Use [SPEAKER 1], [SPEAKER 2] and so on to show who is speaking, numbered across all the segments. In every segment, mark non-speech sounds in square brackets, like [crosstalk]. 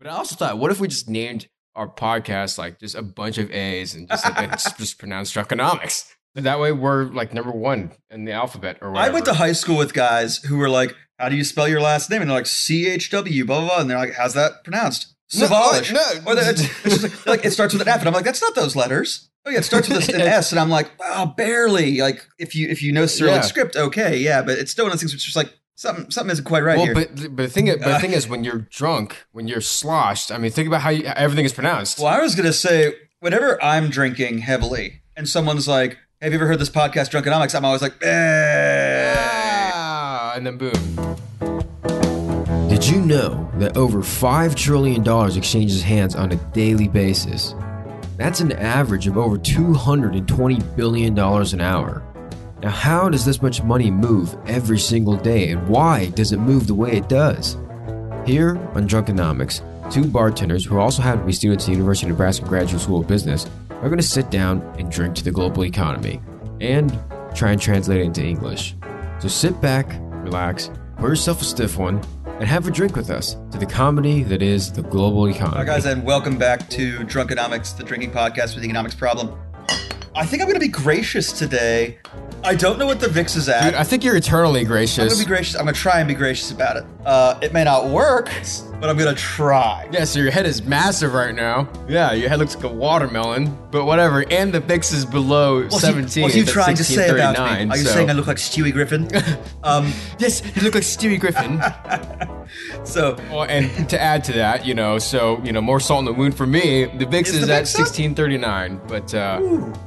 [SPEAKER 1] But I also thought, what if we just named our podcast like just a bunch of A's and just like, it's just pronounced Drunkenomics? And that way we're like number one in the alphabet or whatever.
[SPEAKER 2] I went to high school with guys who were like, "How do you spell your last name?" And they're like, "C H W." Blah blah blah. And they're like, "How's that pronounced?"
[SPEAKER 1] No, no.
[SPEAKER 2] Or it's, it's just like, like, it starts with an F, and I'm like, "That's not those letters." Oh yeah, it starts with an [laughs] S, and I'm like, oh, barely." Like if you if you know Cyrillic
[SPEAKER 1] Yeah.
[SPEAKER 2] script, okay, yeah, but it's still one of those things which is just like something something isn't quite right
[SPEAKER 1] well,
[SPEAKER 2] here.
[SPEAKER 1] but but the thing but the thing is, [laughs] when you're drunk, when you're sloshed, I mean, think about how, you, how everything is pronounced.
[SPEAKER 2] Well, I was gonna say, whenever I'm drinking heavily, and someone's like, "Have you ever heard this podcast, Drunkenomics?" I'm always like, eh.
[SPEAKER 1] Ah, and then boom. Did you know that over $5 trillion exchanges hands on a daily basis? That's an average of over $220 billion an hour. Now, how does this much money move every single day, and why does it move the way it does? Here on Drunkenomics, two bartenders who also happen to be students at the University of Nebraska Graduate School of Business are going to sit down and drink to the global economy and try and translate it into English. So sit back, relax, pour yourself a stiff one, and have a drink with us to the comedy that is the global economy.
[SPEAKER 2] Hi, guys, and welcome back to Drunkenomics, the drinking podcast with the economics problem. I think I'm going to be gracious today. I don't know what the VIX is at.
[SPEAKER 1] Dude, I think you're eternally gracious.
[SPEAKER 2] I'm to be gracious. I'm to try and be gracious about it. Uh, it may not work, but I'm going to try.
[SPEAKER 1] Yeah, so your head is massive right now. Yeah, your head looks like a watermelon, but whatever. And the VIX is below
[SPEAKER 2] What's
[SPEAKER 1] 17.
[SPEAKER 2] He, what's
[SPEAKER 1] it's
[SPEAKER 2] trying to say about me? Are you
[SPEAKER 1] so-
[SPEAKER 2] saying I look like Stewie Griffin? [laughs] um,
[SPEAKER 1] Yes, you look like Stewie Griffin. [laughs]
[SPEAKER 2] so
[SPEAKER 1] well, and to add to that, you know, so you know, more salt in the wound for me. The VIX
[SPEAKER 2] Is
[SPEAKER 1] is,
[SPEAKER 2] the
[SPEAKER 1] at
[SPEAKER 2] VIX
[SPEAKER 1] sixteen thirty nine, but uh,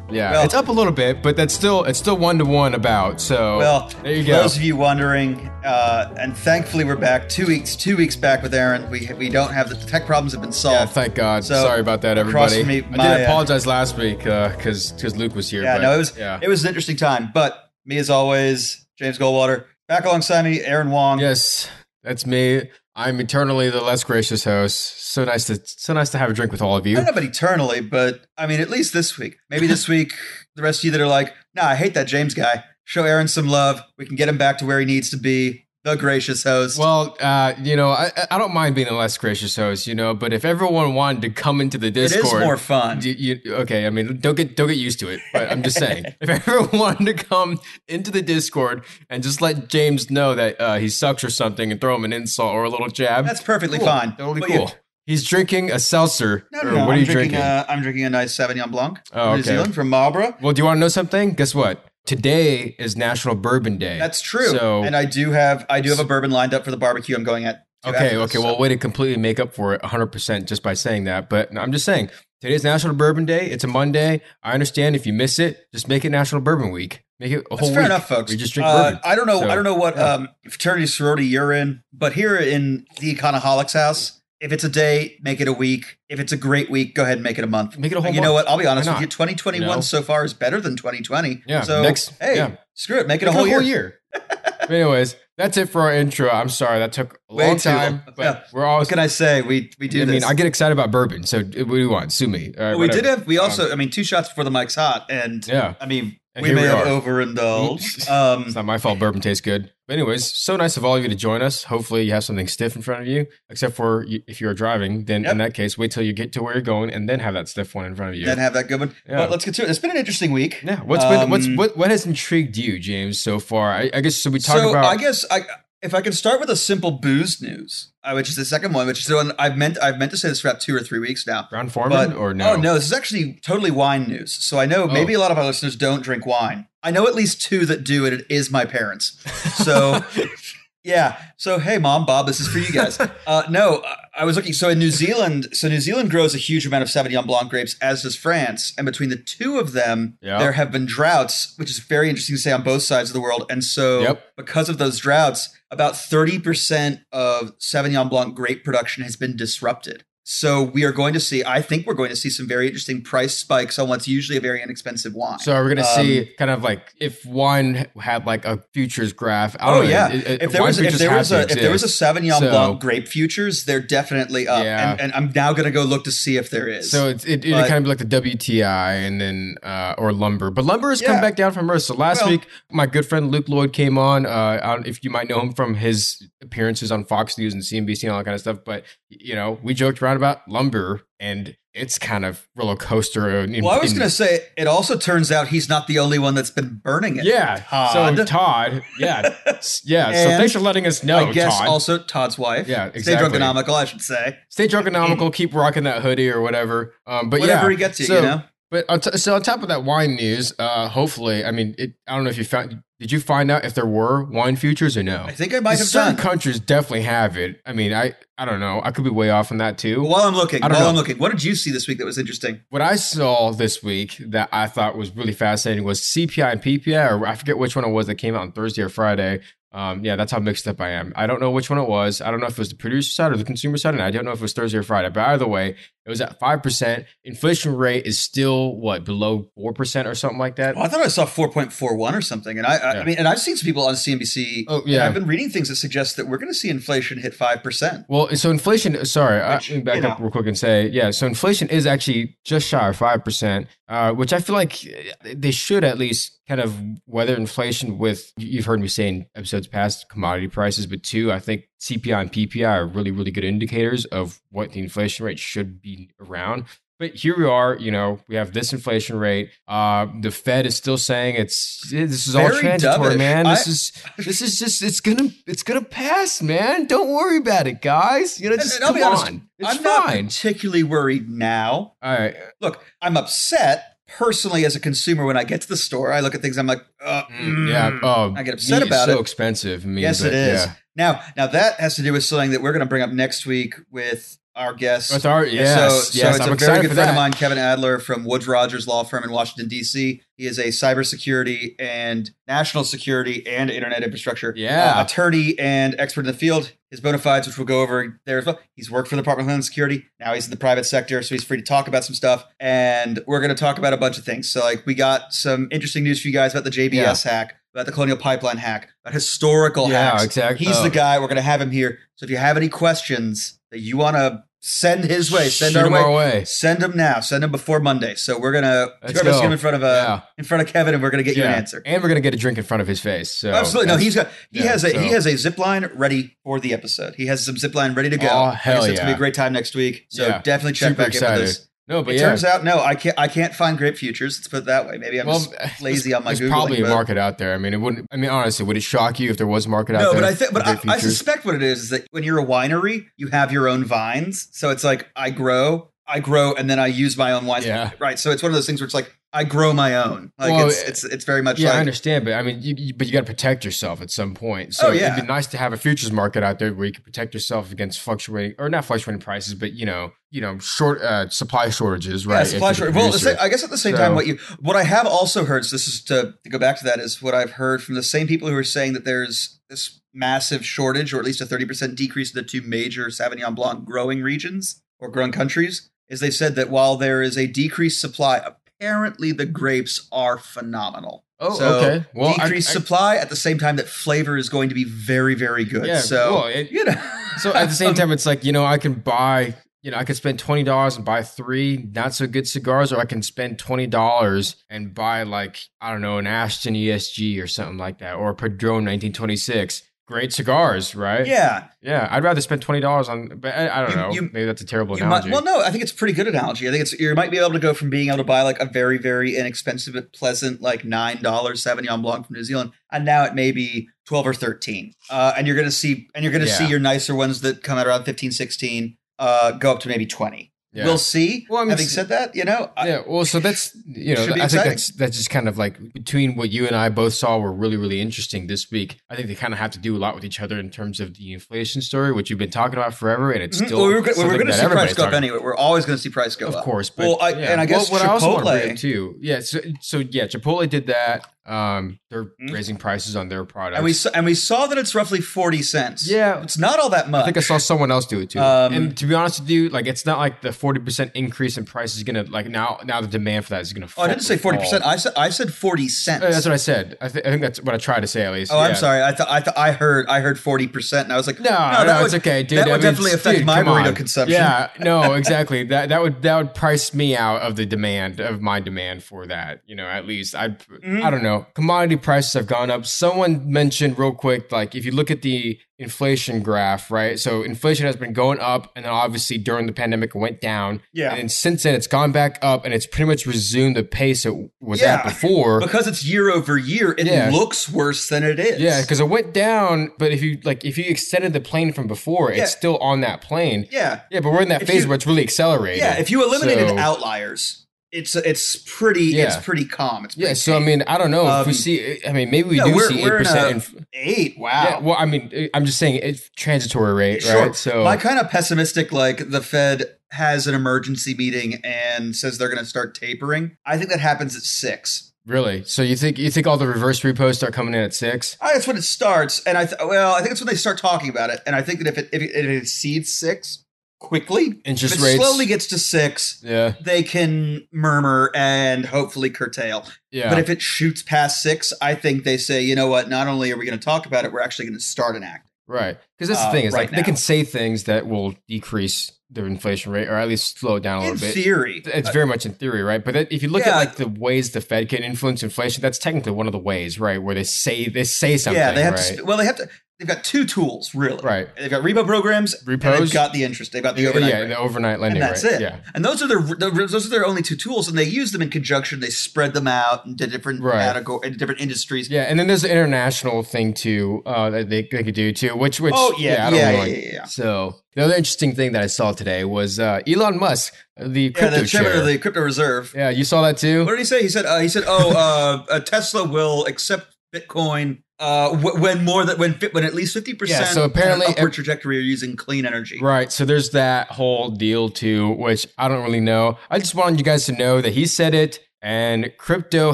[SPEAKER 1] yeah,
[SPEAKER 2] Well-
[SPEAKER 1] it's up a little bit, but that's still it's still one to one about. So
[SPEAKER 2] Well,
[SPEAKER 1] there you
[SPEAKER 2] for
[SPEAKER 1] go.
[SPEAKER 2] those of you wondering, uh, and thankfully we're back two weeks. Two weeks back with Aaron. We we don't have the tech problems have been solved.
[SPEAKER 1] yeah, thank God.
[SPEAKER 2] So,
[SPEAKER 1] Sorry about that, everybody.
[SPEAKER 2] me,
[SPEAKER 1] I
[SPEAKER 2] my, uh,
[SPEAKER 1] did apologize last week because because Luke was here.
[SPEAKER 2] yeah,
[SPEAKER 1] but,
[SPEAKER 2] no, it was
[SPEAKER 1] yeah.
[SPEAKER 2] it was an interesting time. But me as always, James Goldwater, back alongside me, Aaron Wong.
[SPEAKER 1] Yes, that's me. I'm eternally the less gracious host. So nice to so nice to have a drink with all of
[SPEAKER 2] I
[SPEAKER 1] you.
[SPEAKER 2] don't know about eternally, but I mean, at least this week. Maybe this [laughs] week, the rest of you that are like, nah, I hate that James guy. Show Aaron some love. We can get him back to where he needs to be. The gracious host.
[SPEAKER 1] Well, uh, you know, I, I don't mind being a less gracious host, you know, but if everyone wanted to come into the Discord,
[SPEAKER 2] is more fun.
[SPEAKER 1] You, you, okay, I mean, don't get don't get used to it. But I'm just saying, [laughs] if everyone wanted to come into the Discord and just let James know that uh, he sucks or something, and throw him an insult or a little jab,
[SPEAKER 2] That's perfectly
[SPEAKER 1] cool.
[SPEAKER 2] fine.
[SPEAKER 1] Totally
[SPEAKER 2] But
[SPEAKER 1] cool.
[SPEAKER 2] you-
[SPEAKER 1] He's drinking a seltzer.
[SPEAKER 2] No, no, no.
[SPEAKER 1] what are
[SPEAKER 2] I'm
[SPEAKER 1] you
[SPEAKER 2] drinking?
[SPEAKER 1] drinking?
[SPEAKER 2] Uh, I'm drinking a nice Sauvignon Blanc from
[SPEAKER 1] Oh,
[SPEAKER 2] New. Zealand from Marlborough.
[SPEAKER 1] well, do you want to know something? Guess what? Today is National Bourbon Day.
[SPEAKER 2] That's true.
[SPEAKER 1] So
[SPEAKER 2] and I do have I do have a bourbon lined up for the barbecue I'm going at.
[SPEAKER 1] Okay,
[SPEAKER 2] this,
[SPEAKER 1] okay.
[SPEAKER 2] so-
[SPEAKER 1] Well, way to completely make up for it 100% just by saying that. But I'm just saying, today's National Bourbon Day. It's a Monday. I understand if you miss it, just make it National Bourbon Week. Make it a
[SPEAKER 2] That's
[SPEAKER 1] whole
[SPEAKER 2] fair
[SPEAKER 1] week.
[SPEAKER 2] enough, folks.
[SPEAKER 1] We just drink
[SPEAKER 2] Uh,
[SPEAKER 1] bourbon.
[SPEAKER 2] I don't know.
[SPEAKER 1] So,
[SPEAKER 2] I don't know what
[SPEAKER 1] yeah.
[SPEAKER 2] um, fraternity sorority you're in, but here in the Econoholics house, if it's a day, make it a week. If it's a great week, go ahead and make it a month.
[SPEAKER 1] Make it a whole
[SPEAKER 2] you know what? I'll be honest with you. 2021
[SPEAKER 1] You know?
[SPEAKER 2] so far is better than 2020.
[SPEAKER 1] Yeah,
[SPEAKER 2] So
[SPEAKER 1] next-
[SPEAKER 2] hey,
[SPEAKER 1] yeah.
[SPEAKER 2] screw it. Make it
[SPEAKER 1] Make
[SPEAKER 2] a whole year.
[SPEAKER 1] But anyways, that's it for our intro. I'm sorry that took a [laughs]
[SPEAKER 2] Way
[SPEAKER 1] long time, but
[SPEAKER 2] Yeah.
[SPEAKER 1] we're all.
[SPEAKER 2] What can I say? We we do
[SPEAKER 1] I
[SPEAKER 2] this.
[SPEAKER 1] mean, I get excited about bourbon. So what do you want? Sue me. All right,
[SPEAKER 2] Well, we did have. We also. I mean, two shots before the mic's hot, and
[SPEAKER 1] Yeah.
[SPEAKER 2] I mean,
[SPEAKER 1] And
[SPEAKER 2] we may
[SPEAKER 1] we
[SPEAKER 2] have overindulged. [laughs] Um,
[SPEAKER 1] It's not my fault. Bourbon tastes good. But anyways, so nice of all of you to join us. Hopefully, you have something stiff in front of you. Except for you, if you're driving, then
[SPEAKER 2] Yep.
[SPEAKER 1] in that case, wait till you get to where you're going, and then have that stiff one in front of you.
[SPEAKER 2] Then have that good one.
[SPEAKER 1] Yeah.
[SPEAKER 2] But let's get to it. It's been an interesting week.
[SPEAKER 1] yeah. What's been what's
[SPEAKER 2] Um,
[SPEAKER 1] what what has intrigued you, James, so far? I, I guess so. We talk
[SPEAKER 2] so
[SPEAKER 1] about
[SPEAKER 2] I guess I, if I can start with a simple booze news, uh, which is the second one, which is the one I've meant I've meant to say this for about two or three weeks now.
[SPEAKER 1] Brown-Forman
[SPEAKER 2] But
[SPEAKER 1] or no?
[SPEAKER 2] oh no, this is actually totally wine news. So I know maybe a lot of our listeners don't drink wine. I know at least two that do, and it is my parents. So [laughs] yeah. So hey, mom, Bob, this is for you guys. [laughs] Uh, no, I- was looking. So in New Zealand, so New Zealand grows a huge amount of Sauvignon Blanc grapes, as does France. And between the two of them,
[SPEAKER 1] Yeah.
[SPEAKER 2] there have been droughts, which is very interesting to say on both sides of the world. And so
[SPEAKER 1] Yep.
[SPEAKER 2] because of those droughts, about thirty percent of Sauvignon Blanc grape production has been disrupted. So we are going to see. I think we're going to see some very interesting price spikes on what's usually a very inexpensive wine.
[SPEAKER 1] So we're we going to
[SPEAKER 2] Um,
[SPEAKER 1] see kind of like if wine had like a futures graph? I
[SPEAKER 2] Oh
[SPEAKER 1] know,
[SPEAKER 2] yeah!
[SPEAKER 1] it- it-
[SPEAKER 2] if there was if there was a if there was a. Sauvignon
[SPEAKER 1] So-
[SPEAKER 2] Blanc grape futures, they're definitely up.
[SPEAKER 1] Yeah.
[SPEAKER 2] And, and I'm now going to go look to see if there is.
[SPEAKER 1] So it's, it, it'd
[SPEAKER 2] But-
[SPEAKER 1] kind of be like the WTI and then uh, or lumber, but lumber has come back down from Earth. So last
[SPEAKER 2] Well-
[SPEAKER 1] week, my good friend Luke Lloyd came on. Uh, I don't, if you might know him from his appearances on Fox News and CNBC and all that kind of stuff, but you know we joked around about lumber and it's kind of roller coaster. In,
[SPEAKER 2] well, I was going to say it also turns out he's not the only one that's been burning it.
[SPEAKER 1] yeah.
[SPEAKER 2] Todd.
[SPEAKER 1] So Todd, yeah, [laughs] yeah. so thanks for letting us know,
[SPEAKER 2] I guess
[SPEAKER 1] Todd.
[SPEAKER 2] also Todd's wife.
[SPEAKER 1] Yeah, exactly.
[SPEAKER 2] Stay
[SPEAKER 1] exactly.
[SPEAKER 2] drunkenomical, I should say.
[SPEAKER 1] Stay drunkenomical. keep rocking that hoodie or whatever. Um, but
[SPEAKER 2] Whatever
[SPEAKER 1] yeah,
[SPEAKER 2] he gets you,
[SPEAKER 1] so-
[SPEAKER 2] you know.
[SPEAKER 1] But on t- so on top of that wine news, uh, hopefully, I mean, it, I don't know if you found. Did you find out if there were wine futures or no?
[SPEAKER 2] I think I might have
[SPEAKER 1] certain
[SPEAKER 2] done.
[SPEAKER 1] countries definitely have it. I mean, I I don't know. I could be way off on that too.
[SPEAKER 2] While I'm looking, while
[SPEAKER 1] know.
[SPEAKER 2] I'm looking, what did you see this week that was interesting?
[SPEAKER 1] what I saw this week that I thought was really fascinating was CPI and PPI, or I forget which one it was that came out on Thursday or Friday. Um, yeah, that's how mixed up I am. I don't know which one it was. I don't know if it was the producer side or the consumer side, and I don't know if it was Thursday or Friday. But either way, it was at five percent. Inflation rate is still what below four percent or something like that.
[SPEAKER 2] Well, I thought I saw 4.41 or something, and I, I,
[SPEAKER 1] Yeah.
[SPEAKER 2] I mean, and I've seen some people on CNBC.
[SPEAKER 1] Oh, yeah.
[SPEAKER 2] I've been reading things that suggest that we're going to see inflation hit five percent.
[SPEAKER 1] Well, so inflation. Sorry, uh,
[SPEAKER 2] Which,
[SPEAKER 1] let me back up
[SPEAKER 2] know.
[SPEAKER 1] real quick and say, yeah. So inflation is actually just shy of five percent, uh, which I feel like they should at least kind of weather inflation with. You've heard me say in episodes past commodity prices, but two, I think CPI and PPI are really, really good indicators of what the inflation rate should be around. But here we are, you know, we have this inflation rate. Uh, the Fed is still saying it's this is all
[SPEAKER 2] Very
[SPEAKER 1] transitory,
[SPEAKER 2] dovish.
[SPEAKER 1] man. This
[SPEAKER 2] I-
[SPEAKER 1] is this is just it's gonna it's gonna pass, man. Don't worry about it, guys. You know, just come
[SPEAKER 2] honest,
[SPEAKER 1] on. It's
[SPEAKER 2] I'm not particularly worried now.
[SPEAKER 1] All right.
[SPEAKER 2] Look, I'm upset personally as a consumer when I get to the store. I look at things, I'm like, uh,
[SPEAKER 1] Mm, yeah. Oh,
[SPEAKER 2] I get upset about
[SPEAKER 1] so
[SPEAKER 2] it.
[SPEAKER 1] expensive. I mean,
[SPEAKER 2] yes,
[SPEAKER 1] but,
[SPEAKER 2] it is.
[SPEAKER 1] yeah.
[SPEAKER 2] Now, now that has to do with something that we're going to bring up next week with our guest.
[SPEAKER 1] With our
[SPEAKER 2] So,
[SPEAKER 1] yes,
[SPEAKER 2] so it's
[SPEAKER 1] I'm
[SPEAKER 2] a very good friend of mine, Kevin Adler from Woods Rogers Law Firm in Washington, D.C. He is a cybersecurity and national security and internet infrastructure
[SPEAKER 1] Yeah.
[SPEAKER 2] uh, attorney and expert in the field. His bona fides, which we'll go over there as well. He's worked for the Department of Homeland Security. Now he's in the private sector, so he's free to talk about some stuff. And we're going to talk about a bunch of things. So, like, we got some interesting news for you guys about the JBS hack, about the Colonial Pipeline hack, about historical
[SPEAKER 1] Yeah,
[SPEAKER 2] hacks.
[SPEAKER 1] exactly.
[SPEAKER 2] He's
[SPEAKER 1] Oh.
[SPEAKER 2] the guy. We're going to have him here. So, if you have any questions that you want to send his way, send our way.
[SPEAKER 1] our way.
[SPEAKER 2] Send them now. Send them before Monday. So we're gonna
[SPEAKER 1] Let's
[SPEAKER 2] we're
[SPEAKER 1] go.
[SPEAKER 2] him in front of uh,
[SPEAKER 1] Yeah.
[SPEAKER 2] in front of Kevin, and we're gonna get you an answer.
[SPEAKER 1] And we're gonna get a drink in front of his face. So
[SPEAKER 2] Absolutely. No, he's got he
[SPEAKER 1] yeah,
[SPEAKER 2] has a he has a zip line ready for the episode. He has some zip line ready to go.
[SPEAKER 1] Oh, hell
[SPEAKER 2] said, It's gonna be a great time next week. So
[SPEAKER 1] Yeah.
[SPEAKER 2] definitely check
[SPEAKER 1] Super
[SPEAKER 2] back in
[SPEAKER 1] excited.
[SPEAKER 2] with us.
[SPEAKER 1] No, but
[SPEAKER 2] It
[SPEAKER 1] yeah.
[SPEAKER 2] turns out no, I can't I can't find grape futures. Let's put it that way. Maybe I'm just lazy on my
[SPEAKER 1] There's
[SPEAKER 2] Googling.
[SPEAKER 1] probably a
[SPEAKER 2] but-
[SPEAKER 1] market out there. I mean, it wouldn't. I mean, honestly, would it shock you if there was a market out there?
[SPEAKER 2] No, but I think, but I, I suspect what it is is that when you're a winery, you have your own vines. So it's like I grow, I grow, and then I use my own wines.
[SPEAKER 1] Yeah.
[SPEAKER 2] Right. So it's one of those things where it's like I grow my own. Like
[SPEAKER 1] Well,
[SPEAKER 2] it's, it's it's very much
[SPEAKER 1] Yeah, I understand, but I mean, you, you, but you got to protect yourself at some point. So
[SPEAKER 2] Oh, yeah.
[SPEAKER 1] it'd be nice to have a futures market out there where you can protect yourself against fluctuating or not fluctuating prices, but you know, you know, short uh, supply shortages, right?
[SPEAKER 2] Yeah, supply shortage. Well. I guess at the same
[SPEAKER 1] So-
[SPEAKER 2] time, what you what I have also heard. So this is to, to go back to that is what I've heard from the same people who are saying that there's this massive shortage, or at least a thirty percent decrease in the two major Sauvignon Blanc growing regions or growing countries. Is they said that while there is a decreased supply, apparently the grapes are phenomenal.
[SPEAKER 1] Oh,
[SPEAKER 2] So,
[SPEAKER 1] okay. Well, I-
[SPEAKER 2] decreased
[SPEAKER 1] I-
[SPEAKER 2] supply at the same time that flavor is going to be very, very good.
[SPEAKER 1] Yeah,
[SPEAKER 2] so
[SPEAKER 1] well, it-
[SPEAKER 2] you know,
[SPEAKER 1] so at the same [laughs] time, it's like you know, I can buy. You know, I could spend twenty dollars and buy three not so good cigars, or I can spend twenty dollars and buy like I don't know an Ashton ESG or something like that, or a Padron nineteen twenty six. Great cigars, right?
[SPEAKER 2] yeah,
[SPEAKER 1] yeah. I'd rather spend twenty dollars on, but I, I don't
[SPEAKER 2] You-
[SPEAKER 1] know.
[SPEAKER 2] you-
[SPEAKER 1] Maybe that's a terrible
[SPEAKER 2] You might,
[SPEAKER 1] analogy.
[SPEAKER 2] well, no, I think it's a pretty good analogy. I think it's you might be able to go from being able to buy like a very, very inexpensive but pleasant like nine dollars Sauvignon Blanc from New Zealand, and now it may be twelve or thirteen. Uh, and you're gonna see, and you're gonna see your nicer ones that come out around 15, 16, uh, go up to maybe twenty.
[SPEAKER 1] Yeah.
[SPEAKER 2] We'll see.
[SPEAKER 1] Well, I mean,
[SPEAKER 2] Having said that, you know,
[SPEAKER 1] yeah, well, so that's you know, I think
[SPEAKER 2] exciting.
[SPEAKER 1] that's that's just kind of like between what you and I both saw were really really interesting this week. I think they kind of have to do a lot with each other in terms of the inflation story, which you've been talking about forever, and it's
[SPEAKER 2] Mhm.
[SPEAKER 1] still
[SPEAKER 2] well, we were, we were going to see price go up anyway. We're always going to see price go
[SPEAKER 1] Of
[SPEAKER 2] up.
[SPEAKER 1] Of course, but
[SPEAKER 2] Well, I-
[SPEAKER 1] yeah.
[SPEAKER 2] and I guess
[SPEAKER 1] what I also want to bring
[SPEAKER 2] Chipotle-
[SPEAKER 1] up too. Yeah, so, so yeah, Chipotle did that. Um, they're
[SPEAKER 2] Mhm.
[SPEAKER 1] raising prices on their products.
[SPEAKER 2] And we saw, and we saw that it's roughly forty cents.
[SPEAKER 1] Yeah.
[SPEAKER 2] it's not all that much.
[SPEAKER 1] I think I saw someone else do it too.
[SPEAKER 2] Um,
[SPEAKER 1] and to be honest with you, like it's not like the forty percent increase in price is gonna like now now the demand for that is gonna.
[SPEAKER 2] Oh, I didn't say forty percent. I said I said forty cents.
[SPEAKER 1] Uh, That's what I said. I, th- I think that's what I tried to say at least.
[SPEAKER 2] oh, I'm sorry. I thought I thought I heard I heard forty percent, and I was like,
[SPEAKER 1] No, no,
[SPEAKER 2] that
[SPEAKER 1] it's
[SPEAKER 2] would,
[SPEAKER 1] okay, dude.
[SPEAKER 2] That
[SPEAKER 1] I
[SPEAKER 2] would
[SPEAKER 1] mean,
[SPEAKER 2] definitely affect
[SPEAKER 1] dude,
[SPEAKER 2] my burrito
[SPEAKER 1] on.
[SPEAKER 2] consumption.
[SPEAKER 1] Yeah, [laughs] no, exactly. that that would that would price me out of the demand of my demand for that. You know, at least I
[SPEAKER 2] Mhm.
[SPEAKER 1] I don't know. Commodity prices have gone up. Someone mentioned real quick, like if you look at the inflation graph, right? So inflation has been going up, and then obviously during the pandemic it went down.
[SPEAKER 2] yeah.
[SPEAKER 1] And since then it's gone back up, and it's pretty much resumed the pace it was at before.
[SPEAKER 2] because it's year over year, it
[SPEAKER 1] Yeah.
[SPEAKER 2] looks worse than it is.
[SPEAKER 1] Yeah, because it went down, but if you like, if you extended the plane from before,
[SPEAKER 2] Yeah.
[SPEAKER 1] it's still on that plane.
[SPEAKER 2] yeah,
[SPEAKER 1] Yeah, but we're in that
[SPEAKER 2] If
[SPEAKER 1] phase
[SPEAKER 2] you-
[SPEAKER 1] where it's really accelerated.
[SPEAKER 2] yeah. If you eliminated
[SPEAKER 1] So-
[SPEAKER 2] outliers, it's it's pretty
[SPEAKER 1] Yeah.
[SPEAKER 2] it's pretty calm. It's
[SPEAKER 1] yeah.
[SPEAKER 2] pretty
[SPEAKER 1] So I mean, I don't know if we
[SPEAKER 2] Um,
[SPEAKER 1] see. I mean, maybe we
[SPEAKER 2] no,
[SPEAKER 1] do see eight percent.
[SPEAKER 2] Eight. Wow.
[SPEAKER 1] yeah. Well, I mean, I'm just saying it's transitory rate,
[SPEAKER 2] Sure.
[SPEAKER 1] right? So
[SPEAKER 2] My kind of pessimistic, like the Fed has an emergency meeting and says they're going to start tapering. I think that happens at six.
[SPEAKER 1] really, so you think you think all the reverse repos start coming in at six?
[SPEAKER 2] I that's when it starts, and I th- well, I think it's when they start talking about it. And I think that if it if it, if it exceeds six quickly,
[SPEAKER 1] Interest
[SPEAKER 2] if it
[SPEAKER 1] rates
[SPEAKER 2] slowly gets to six,
[SPEAKER 1] Yeah,
[SPEAKER 2] they can murmur and hopefully curtail.
[SPEAKER 1] yeah.
[SPEAKER 2] But if it shoots past six, I think they say, you know what? Not only are we going to talk about it, we're actually going to start an act.
[SPEAKER 1] Right. Because that's the
[SPEAKER 2] uh,
[SPEAKER 1] thing is
[SPEAKER 2] right
[SPEAKER 1] like they can say things that will decrease their inflation rate or at least slow it down a
[SPEAKER 2] In
[SPEAKER 1] little bit.
[SPEAKER 2] theory,
[SPEAKER 1] It's very much in theory, right? But if you look
[SPEAKER 2] Yeah.
[SPEAKER 1] at like the ways the Fed can influence inflation, that's technically one of the ways, right? Where they say they say something,
[SPEAKER 2] yeah, they have
[SPEAKER 1] right?
[SPEAKER 2] to. Well, they have to. They've got two tools, really.
[SPEAKER 1] right.
[SPEAKER 2] They've got repo programs. And
[SPEAKER 1] Repos?
[SPEAKER 2] they've got the interest. They've got the overnight.
[SPEAKER 1] yeah,
[SPEAKER 2] rate.
[SPEAKER 1] the overnight lending,
[SPEAKER 2] and that's
[SPEAKER 1] right?
[SPEAKER 2] it.
[SPEAKER 1] Yeah,
[SPEAKER 2] And those are their the, those are their only two tools, and they use them in conjunction. They spread them out into different
[SPEAKER 1] Right.
[SPEAKER 2] category, into different industries.
[SPEAKER 1] yeah. And then there's the international thing too uh, that they, they could do too, which which
[SPEAKER 2] Oh yeah,
[SPEAKER 1] I don't
[SPEAKER 2] yeah, yeah, yeah, yeah.
[SPEAKER 1] So the other interesting thing that I saw today was uh, Elon Musk, the
[SPEAKER 2] Yeah, the chairman
[SPEAKER 1] chair.
[SPEAKER 2] of the crypto reserve.
[SPEAKER 1] yeah, you saw that too.
[SPEAKER 2] What did he say? He said, uh, he said, oh, uh, [laughs] uh, Tesla will accept Bitcoin uh, when more than when when at least fifty percent.
[SPEAKER 1] Yeah, so apparently-
[SPEAKER 2] upward trajectory are using clean energy.
[SPEAKER 1] Right. So there's that whole deal too, which I don't really know. I just wanted you guys to know that he said it and crypto